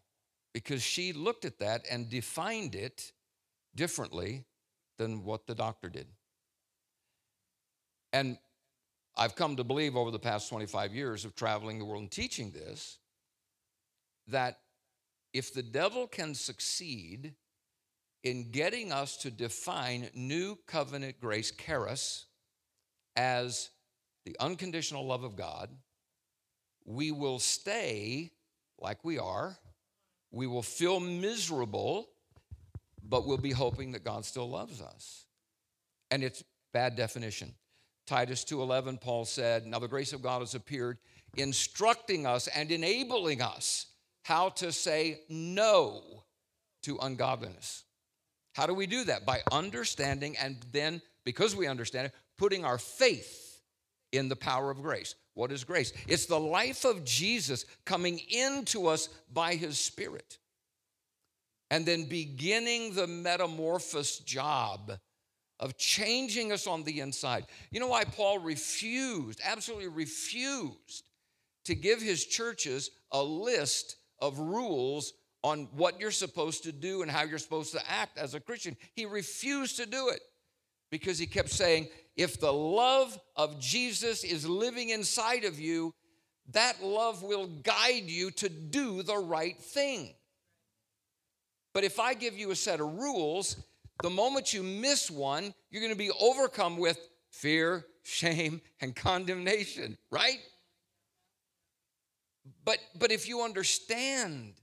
Because she looked at that and defined it differently than what the doctor did. And I've come to believe over the past 25 years of traveling the world and teaching this that if the devil can succeed in getting us to define new covenant grace, charis, as the unconditional love of God, we will stay like we are. We will feel miserable, but we'll be hoping that God still loves us. And it's bad definition. Titus 2:11 Paul said, "Now the grace of God has appeared, instructing us and enabling us how to say no to ungodliness." How do we do that? By understanding and then because we understand it, putting our faith in the power of grace. What is grace? It's the life of Jesus coming into us by his Spirit and then beginning the metamorphosis job of changing us on the inside. You know why Paul refused, absolutely refused, to give his churches a list of rules on what you're supposed to do and how you're supposed to act as a Christian? He refused to do it because he kept saying, if the love of Jesus is living inside of you, that love will guide you to do the right thing. But if I give you a set of rules, the moment you miss one, you're going to be overcome with fear, shame, and condemnation, right? But but if you understand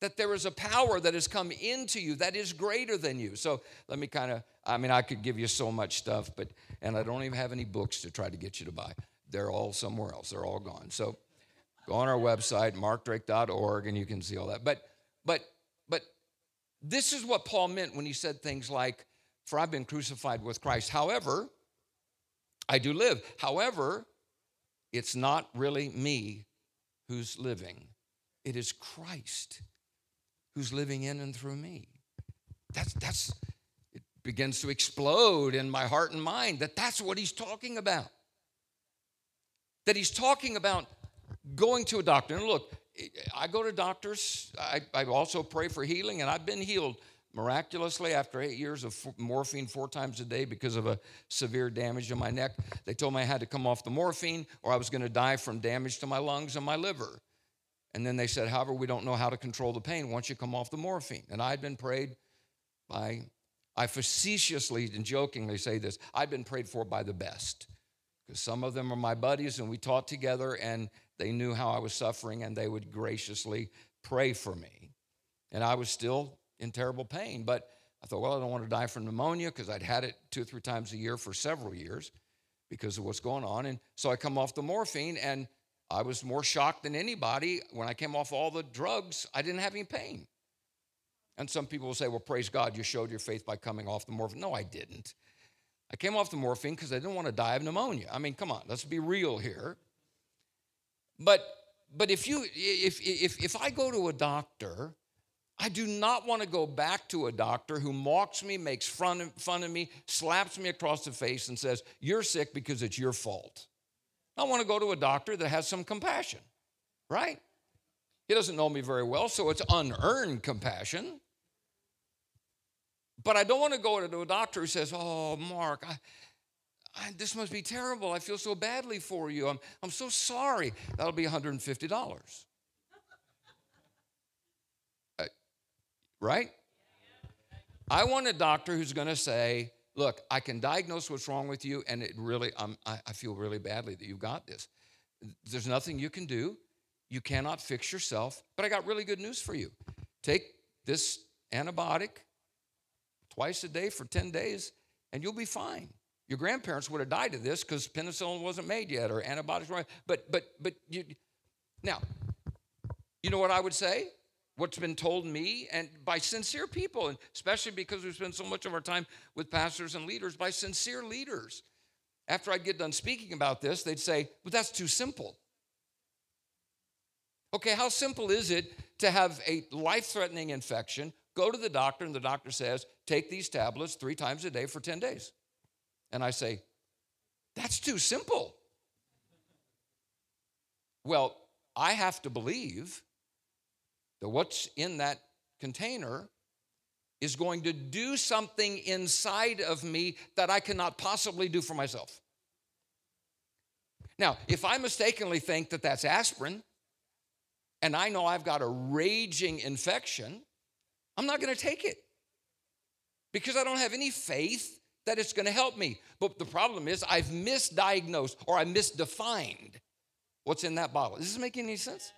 that there is a power that has come into you that is greater than you. So let me kind of, I mean, I could give you so much stuff, but, and I don't even have any books to try to get you to buy. They're all somewhere else, they're all gone. So go on our website, markdrake.org, and you can see all that. But, but, but this is what Paul meant when he said things like, For I've been crucified with Christ. However, I do live. However, it's not really me who's living, it is Christ who's living in and through me. That's, that's, it begins to explode in my heart and mind that that's what he's talking about. That he's talking about going to a doctor. And look, I go to doctors, I, I also pray for healing, and I've been healed miraculously after eight years of morphine four times a day because of a severe damage in my neck. They told me I had to come off the morphine or I was going to die from damage to my lungs and my liver. And then they said, however, we don't know how to control the pain once you come off the morphine. And I'd been prayed by, I facetiously and jokingly say this, I'd been prayed for by the best. Because some of them are my buddies and we taught together and they knew how I was suffering and they would graciously pray for me. And I was still in terrible pain. But I thought, well, I don't want to die from pneumonia because I'd had it two or three times a year for several years because of what's going on. And so I come off the morphine and I was more shocked than anybody when I came off all the drugs, I didn't have any pain. And some people will say, well, praise God, you showed your faith by coming off the morphine. No, I didn't. I came off the morphine because I didn't want to die of pneumonia. I mean, come on, let's be real here. But but if you if if if I go to a doctor, I do not want to go back to a doctor who mocks me, makes fun of, fun of me, slaps me across the face, and says, You're sick because it's your fault. I want to go to a doctor that has some compassion, right? He doesn't know me very well, so it's unearned compassion. But I don't want to go to a doctor who says, Oh, Mark, I, I, this must be terrible. I feel so badly for you. I'm, I'm so sorry. That'll be $150. uh, right? I want a doctor who's going to say, look, I can diagnose what's wrong with you, and it really, um, I, I feel really badly that you've got this. There's nothing you can do. You cannot fix yourself, but I got really good news for you. Take this antibiotic twice a day for 10 days, and you'll be fine. Your grandparents would have died of this because penicillin wasn't made yet or antibiotics weren't. But but but you now, you know what I would say? What's been told me and by sincere people, and especially because we spend so much of our time with pastors and leaders, by sincere leaders. After I'd get done speaking about this, they'd say, But that's too simple. Okay, how simple is it to have a life threatening infection, go to the doctor, and the doctor says, Take these tablets three times a day for 10 days? And I say, That's too simple. Well, I have to believe that what's in that container is going to do something inside of me that I cannot possibly do for myself. Now, if I mistakenly think that that's aspirin, and I know I've got a raging infection, I'm not going to take it because I don't have any faith that it's going to help me. But the problem is, I've misdiagnosed or I misdefined what's in that bottle. Is this making any sense?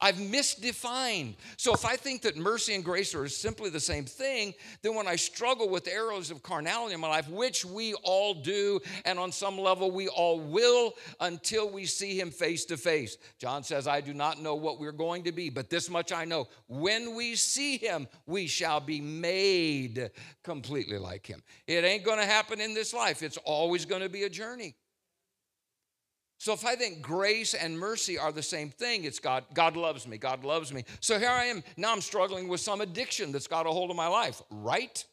I've misdefined. So if I think that mercy and grace are simply the same thing, then when I struggle with arrows of carnality in my life, which we all do, and on some level we all will until we see him face to face. John says, I do not know what we're going to be, but this much I know. When we see him, we shall be made completely like him. It ain't going to happen in this life, it's always going to be a journey. So if I think grace and mercy are the same thing, it's God, God loves me, God loves me. So here I am, now I'm struggling with some addiction that's got a hold of my life, right?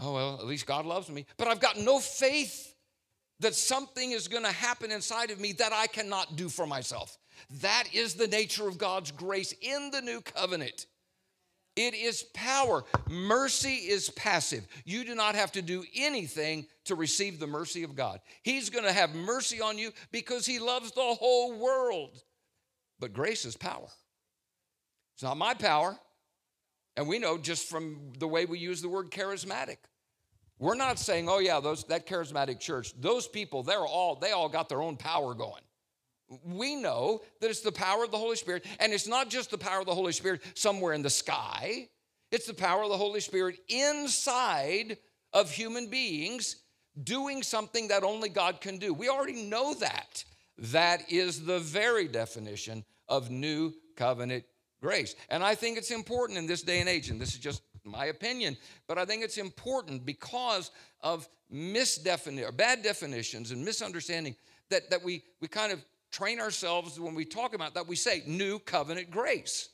Oh, well, at least God loves me. But I've got no faith that something is going to happen inside of me that I cannot do for myself. That is the nature of God's grace in the new covenant. It is power. Mercy is passive. You do not have to do anything to receive the mercy of God. He's going to have mercy on you because He loves the whole world. But grace is power. It's not my power. And we know just from the way we use the word charismatic. We're not saying, oh yeah, those that charismatic church, those people, they're all, they all got their own power going. We know that it's the power of the Holy Spirit, and it's not just the power of the Holy Spirit somewhere in the sky, it's the power of the Holy Spirit inside of human beings doing something that only God can do. We already know that. That is the very definition of new covenant grace. And I think it's important in this day and age, and this is just my opinion, but I think it's important because of misdefinition or bad definitions and misunderstanding that, that we, we kind of train ourselves when we talk about that, we say new covenant grace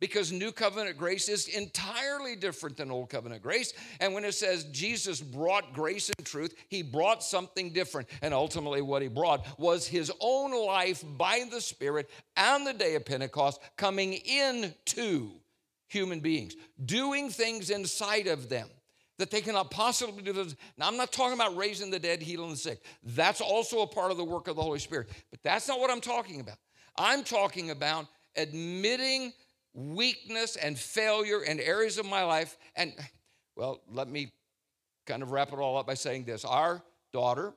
because new covenant grace is entirely different than old covenant grace. And when it says Jesus brought grace and truth, he brought something different. And ultimately, what he brought was his own life by the Spirit on the day of Pentecost coming into human beings, doing things inside of them that they cannot possibly do. This. Now, I'm not talking about raising the dead, healing the sick. That's also a part of the work of the Holy Spirit. But that's not what I'm talking about. I'm talking about admitting weakness and failure in areas of my life. And, well, let me kind of wrap it all up by saying this. Our daughter,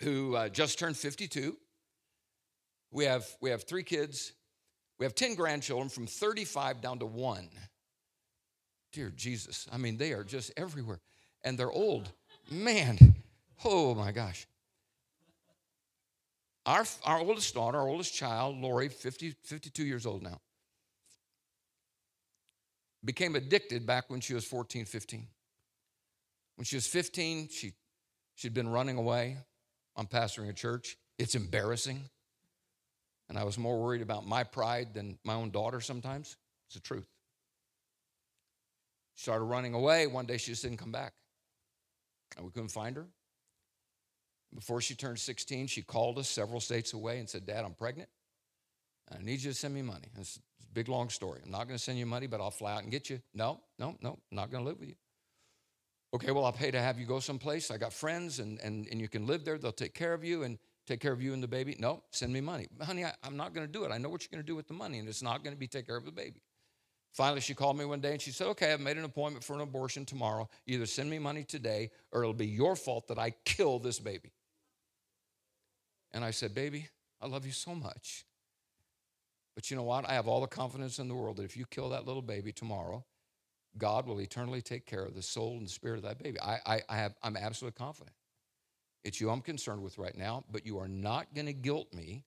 who uh, just turned 52, we have, we have three kids. We have 10 grandchildren from 35 down to one. Dear Jesus, I mean, they are just everywhere. And they're old. Man, oh my gosh. Our, our oldest daughter, our oldest child, Lori, 50, 52 years old now, became addicted back when she was 14, 15. When she was 15, she, she'd been running away. I'm pastoring a church. It's embarrassing. And I was more worried about my pride than my own daughter sometimes. It's the truth. Started running away. One day she just didn't come back. And we couldn't find her. Before she turned 16, she called us several states away and said, Dad, I'm pregnant. I need you to send me money. It's a big, long story. I'm not going to send you money, but I'll fly out and get you. No, no, no, I'm not going to live with you. Okay, well, I'll pay to have you go someplace. I got friends, and, and, and you can live there. They'll take care of you and take care of you and the baby. No, send me money. Honey, I, I'm not going to do it. I know what you're going to do with the money, and it's not going to be take care of the baby. Finally, she called me one day and she said, Okay, I've made an appointment for an abortion tomorrow. Either send me money today or it'll be your fault that I kill this baby. And I said, Baby, I love you so much. But you know what? I have all the confidence in the world that if you kill that little baby tomorrow, God will eternally take care of the soul and spirit of that baby. I, I, I have, I'm absolutely confident. It's you I'm concerned with right now, but you are not going to guilt me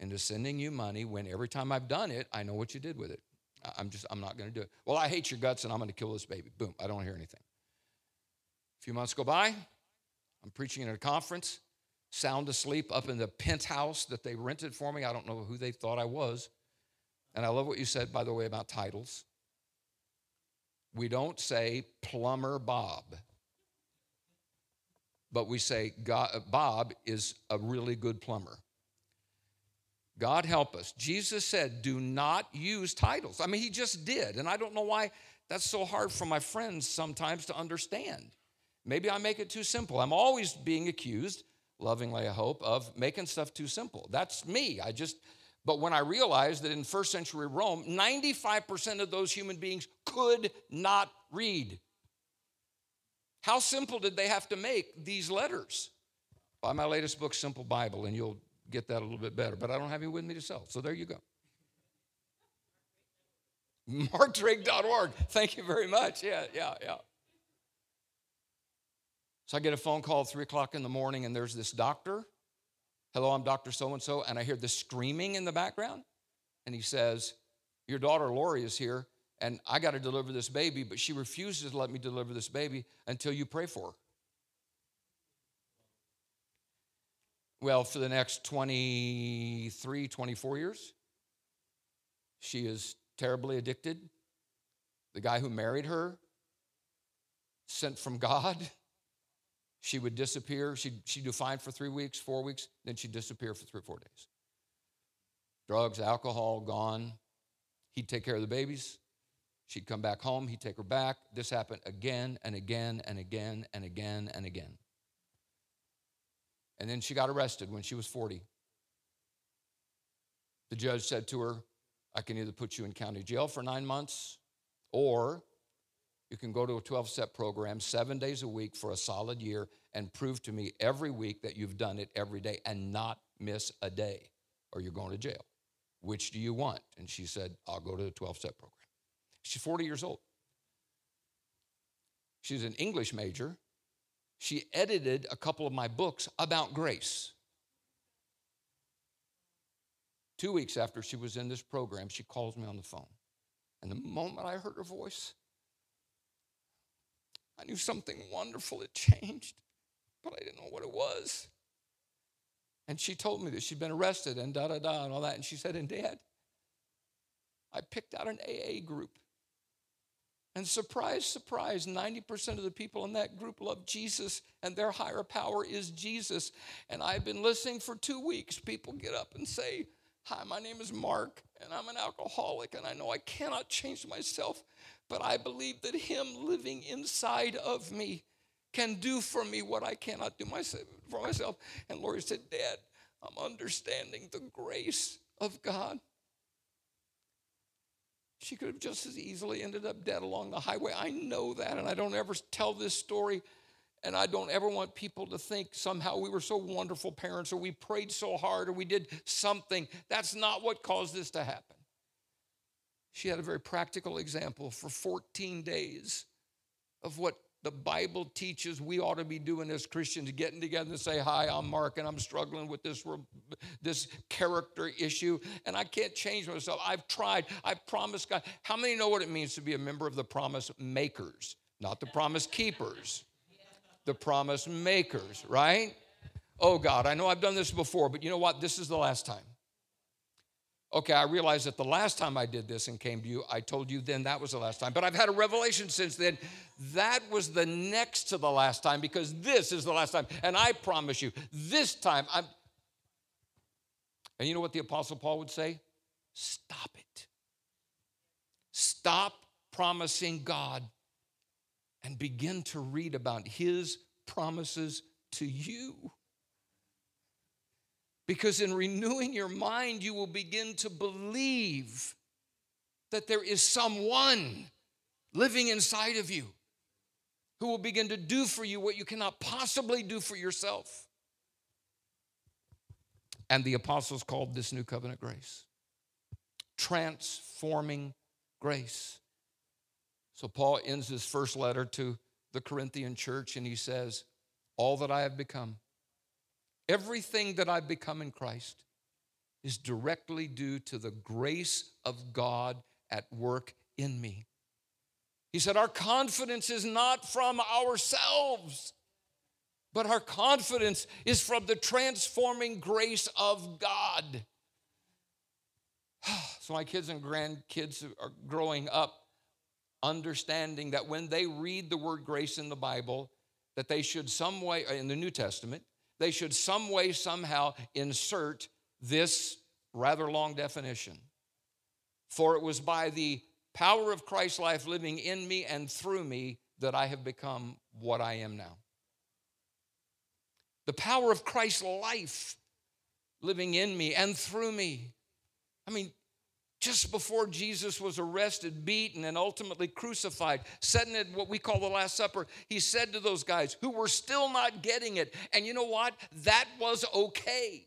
into sending you money when every time I've done it, I know what you did with it. I'm just, I'm not going to do it. Well, I hate your guts and I'm going to kill this baby. Boom, I don't hear anything. A few months go by, I'm preaching at a conference, sound asleep up in the penthouse that they rented for me. I don't know who they thought I was. And I love what you said, by the way, about titles. We don't say plumber Bob, but we say God, Bob is a really good plumber. God help us. Jesus said, do not use titles. I mean, he just did. And I don't know why that's so hard for my friends sometimes to understand. Maybe I make it too simple. I'm always being accused, lovingly, I hope, of making stuff too simple. That's me. I just, but when I realized that in first century Rome, 95% of those human beings could not read. How simple did they have to make these letters? Buy my latest book, Simple Bible, and you'll get that a little bit better. But I don't have any with me to sell. So there you go. [LAUGHS] MarkDrake.org. Thank you very much. Yeah, yeah, yeah. So I get a phone call at three o'clock in the morning, and there's this doctor Hello, I'm Dr. So and so. And I hear the screaming in the background. And he says, Your daughter Lori is here, and I got to deliver this baby, but she refuses to let me deliver this baby until you pray for her. Well, for the next 23, 24 years, she is terribly addicted. The guy who married her, sent from God, she would disappear. She'd, she'd do fine for three weeks, four weeks, then she'd disappear for three or four days. Drugs, alcohol, gone. He'd take care of the babies. She'd come back home. He'd take her back. This happened again and again and again and again and again. And then she got arrested when she was 40. The judge said to her, I can either put you in county jail for nine months or you can go to a 12 step program seven days a week for a solid year and prove to me every week that you've done it every day and not miss a day. or you're going to jail. Which do you want? And she said, I'll go to the 12 step program. She's 40 years old. She's an English major. She edited a couple of my books about grace. Two weeks after she was in this program, she calls me on the phone. And the moment I heard her voice, I knew something wonderful had changed, but I didn't know what it was. And she told me that she'd been arrested and da da da and all that. And she said, And dad, I picked out an AA group. And surprise, surprise, 90% of the people in that group love Jesus, and their higher power is Jesus. And I've been listening for two weeks. People get up and say, Hi, my name is Mark, and I'm an alcoholic, and I know I cannot change myself, but I believe that Him living inside of me can do for me what I cannot do myself, for myself. And Lori said, Dad, I'm understanding the grace of God. She could have just as easily ended up dead along the highway. I know that, and I don't ever tell this story. And I don't ever want people to think somehow we were so wonderful parents or we prayed so hard or we did something. That's not what caused this to happen. She had a very practical example for 14 days of what the Bible teaches we ought to be doing as Christians, getting together and say, Hi, I'm Mark, and I'm struggling with this, this character issue, and I can't change myself. I've tried. I've promised God. How many know what it means to be a member of the promise makers, not the promise keepers? The promise makers, right? Oh God, I know I've done this before, but you know what? This is the last time. Okay, I realized that the last time I did this and came to you, I told you then that was the last time. But I've had a revelation since then. That was the next to the last time because this is the last time. And I promise you, this time I'm. And you know what the Apostle Paul would say? Stop it. Stop promising God and begin to read about his promises to you. Because in renewing your mind, you will begin to believe that there is someone living inside of you who will begin to do for you what you cannot possibly do for yourself. And the apostles called this new covenant grace transforming grace. So Paul ends his first letter to the Corinthian church and he says, All that I have become Everything that I've become in Christ is directly due to the grace of God at work in me. He said, Our confidence is not from ourselves, but our confidence is from the transforming grace of God. [SIGHS] So, my kids and grandkids are growing up understanding that when they read the word grace in the Bible, that they should some way, in the New Testament, they should some way, somehow insert this rather long definition. For it was by the power of Christ's life living in me and through me that I have become what I am now. The power of Christ's life living in me and through me. I mean, just before Jesus was arrested, beaten, and ultimately crucified, sitting at what we call the Last Supper, he said to those guys who were still not getting it, and you know what? That was okay.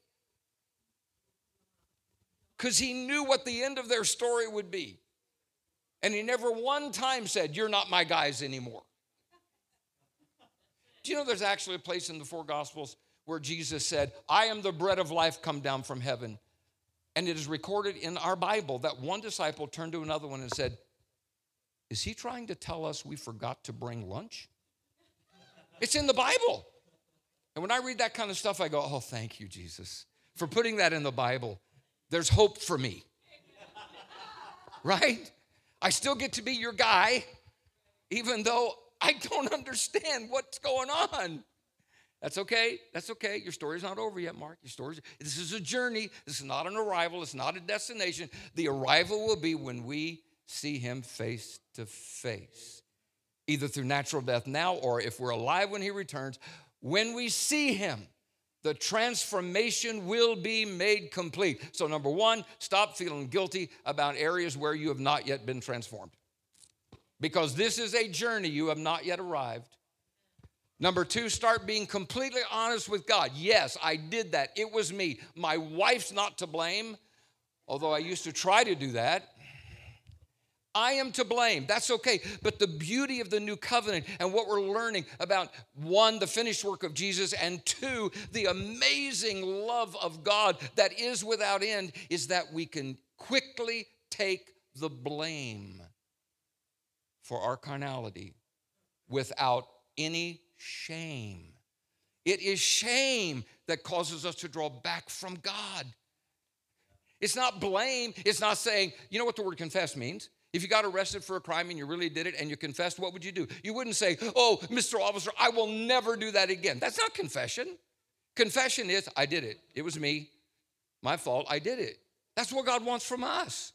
Because he knew what the end of their story would be. And he never one time said, You're not my guys anymore. Do you know there's actually a place in the four Gospels where Jesus said, I am the bread of life come down from heaven. And it is recorded in our Bible that one disciple turned to another one and said, Is he trying to tell us we forgot to bring lunch? It's in the Bible. And when I read that kind of stuff, I go, Oh, thank you, Jesus, for putting that in the Bible. There's hope for me. right? I still get to be your guy, even though I don't [LAUGHS] understand what's going on. That's okay. That's okay. Your story's not over yet, Mark. Your story's this is a journey. This is not an arrival. It's not a destination. The arrival will be when we see him face to face, either through natural death now or if we're alive when he returns. When we see him, the transformation will be made complete. So, number one, stop feeling guilty about areas where you have not yet been transformed. Because this is a journey, you have not yet arrived. Number two, start being completely honest with God. Yes, I did that. It was me. My wife's not to blame, although I used to try to do that. I am to blame. That's okay. But the beauty of the new covenant and what we're learning about one, the finished work of Jesus, and two, the amazing love of God that is without end is that we can quickly take the blame for our carnality without any shame. It is shame that causes us to draw back from God. It's not blame. It's not saying, you know what the word confess means? If you got arrested for a crime and you really did it and you confessed, what would you do? You wouldn't say, Oh, Mr. Officer, I will never do that again. That's not confession. Confession is, I did it. It was me. My fault. I did it. That's what God wants from us.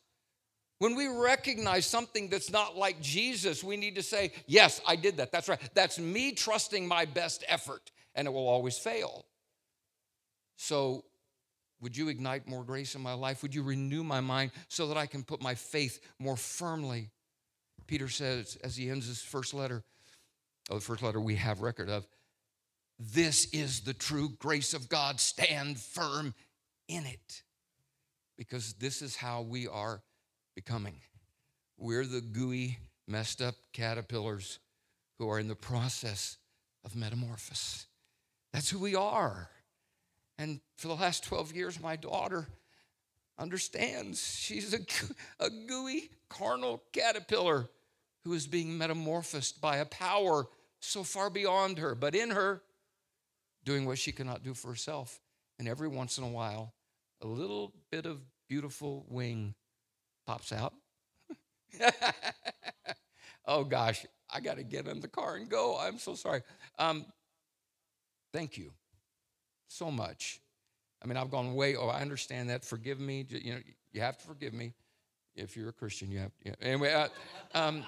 When we recognize something that's not like Jesus, we need to say, Yes, I did that. That's right. That's me trusting my best effort, and it will always fail. So would you ignite more grace in my life? Would you renew my mind so that I can put my faith more firmly? Peter says, as he ends his first letter, oh, the first letter we have record of, this is the true grace of God. Stand firm in it. Because this is how we are becoming. We're the gooey, messed up caterpillars who are in the process of metamorphosis. That's who we are. And for the last 12 years, my daughter understands. She's a, a gooey, carnal caterpillar who is being metamorphosed by a power so far beyond her, but in her, doing what she cannot do for herself. And every once in a while, a little bit of beautiful wing pops out. [LAUGHS] oh gosh, I got to get in the car and go. I'm so sorry. Um, thank you so much. I mean, I've gone way. Oh, I understand that. Forgive me. You know, you have to forgive me. If you're a Christian, you have. Anyway, uh, um,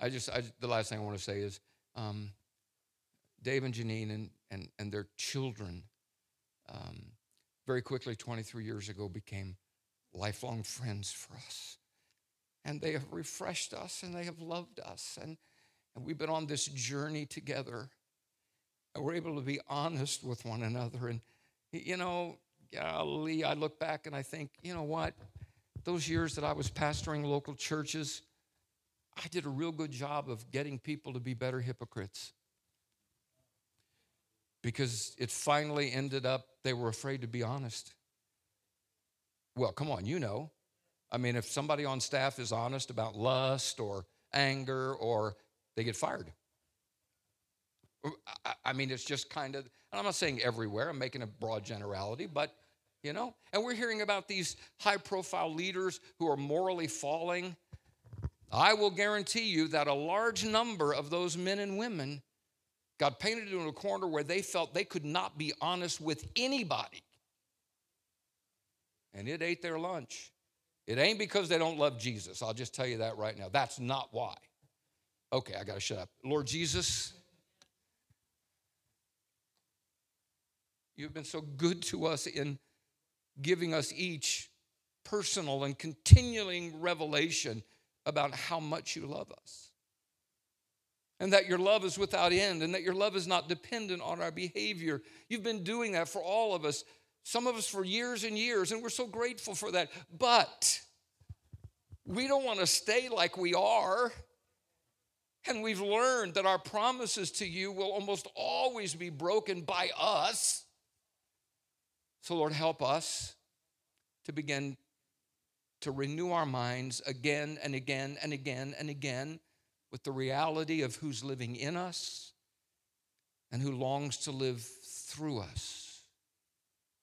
I just I, the last thing I want to say is um, Dave and Janine and and and their children. Um, very quickly, 23 years ago, became lifelong friends for us. And they have refreshed us and they have loved us. And, and we've been on this journey together and we're able to be honest with one another. And, you know, golly, I look back and I think, you know what? Those years that I was pastoring local churches, I did a real good job of getting people to be better hypocrites. Because it finally ended up, they were afraid to be honest. Well, come on, you know. I mean, if somebody on staff is honest about lust or anger, or they get fired. Uh, I mean, it's just kind of, I'm not saying everywhere, I'm making a broad generality, but you know, and we're hearing about these high profile leaders who are morally falling. I will guarantee you that a large number of those men and women got painted into a corner where they felt they could not be honest with anybody. And it ate their lunch. It ain't because they don't love Jesus. I'll just tell you that right now. That's not why. Okay, I got to shut up. Lord Jesus, You've been so good to us in giving us each personal and continuing revelation about how much you love us. And that your love is without end, and that your love is not dependent on our behavior. You've been doing that for all of us, some of us for years and years, and we're so grateful for that. But we don't want to stay like we are. And we've learned that our promises to you will almost always be broken by us. So, Lord, help us to begin to renew our minds again and again and again and again with the reality of who's living in us and who longs to live through us.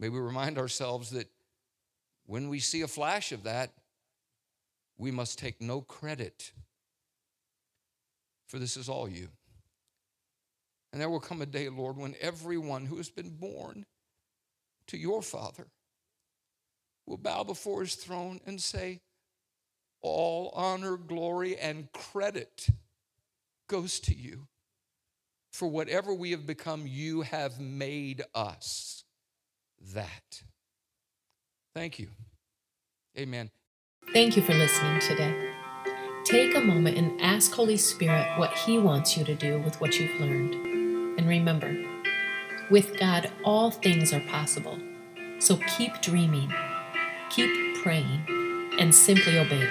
May we remind ourselves that when we see a flash of that, we must take no credit, for this is all you. And there will come a day, Lord, when everyone who has been born to your Father will bow before his throne and say, All honor, glory, and credit goes to you. For whatever we have become, you have made us that. Thank you. Amen. Thank you for listening today. Take a moment and ask Holy Spirit what He wants you to do with what you've learned. And remember, with God, all things are possible. So keep dreaming, keep praying, and simply obey.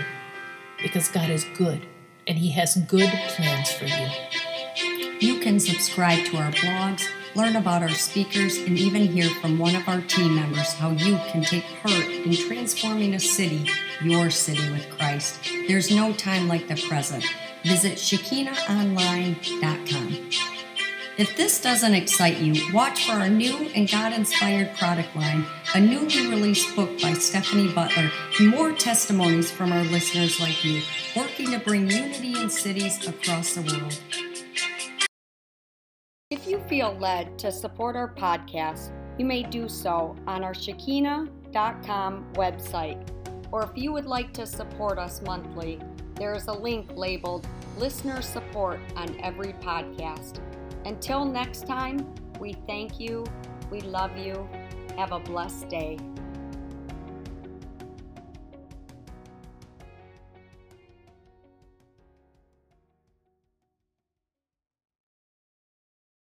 Because God is good and He has good plans for you. You can subscribe to our blogs, learn about our speakers, and even hear from one of our team members how you can take part in transforming a city, your city with Christ. There's no time like the present. Visit ShekinahOnline.com. If this doesn't excite you, watch for our new and God inspired product line, a newly released book by Stephanie Butler, and more testimonies from our listeners like you, working to bring unity in cities across the world. If you feel led to support our podcast, you may do so on our Shekinah.com website. Or if you would like to support us monthly, there is a link labeled Listener Support on every podcast. Until next time, we thank you, we love you, have a blessed day.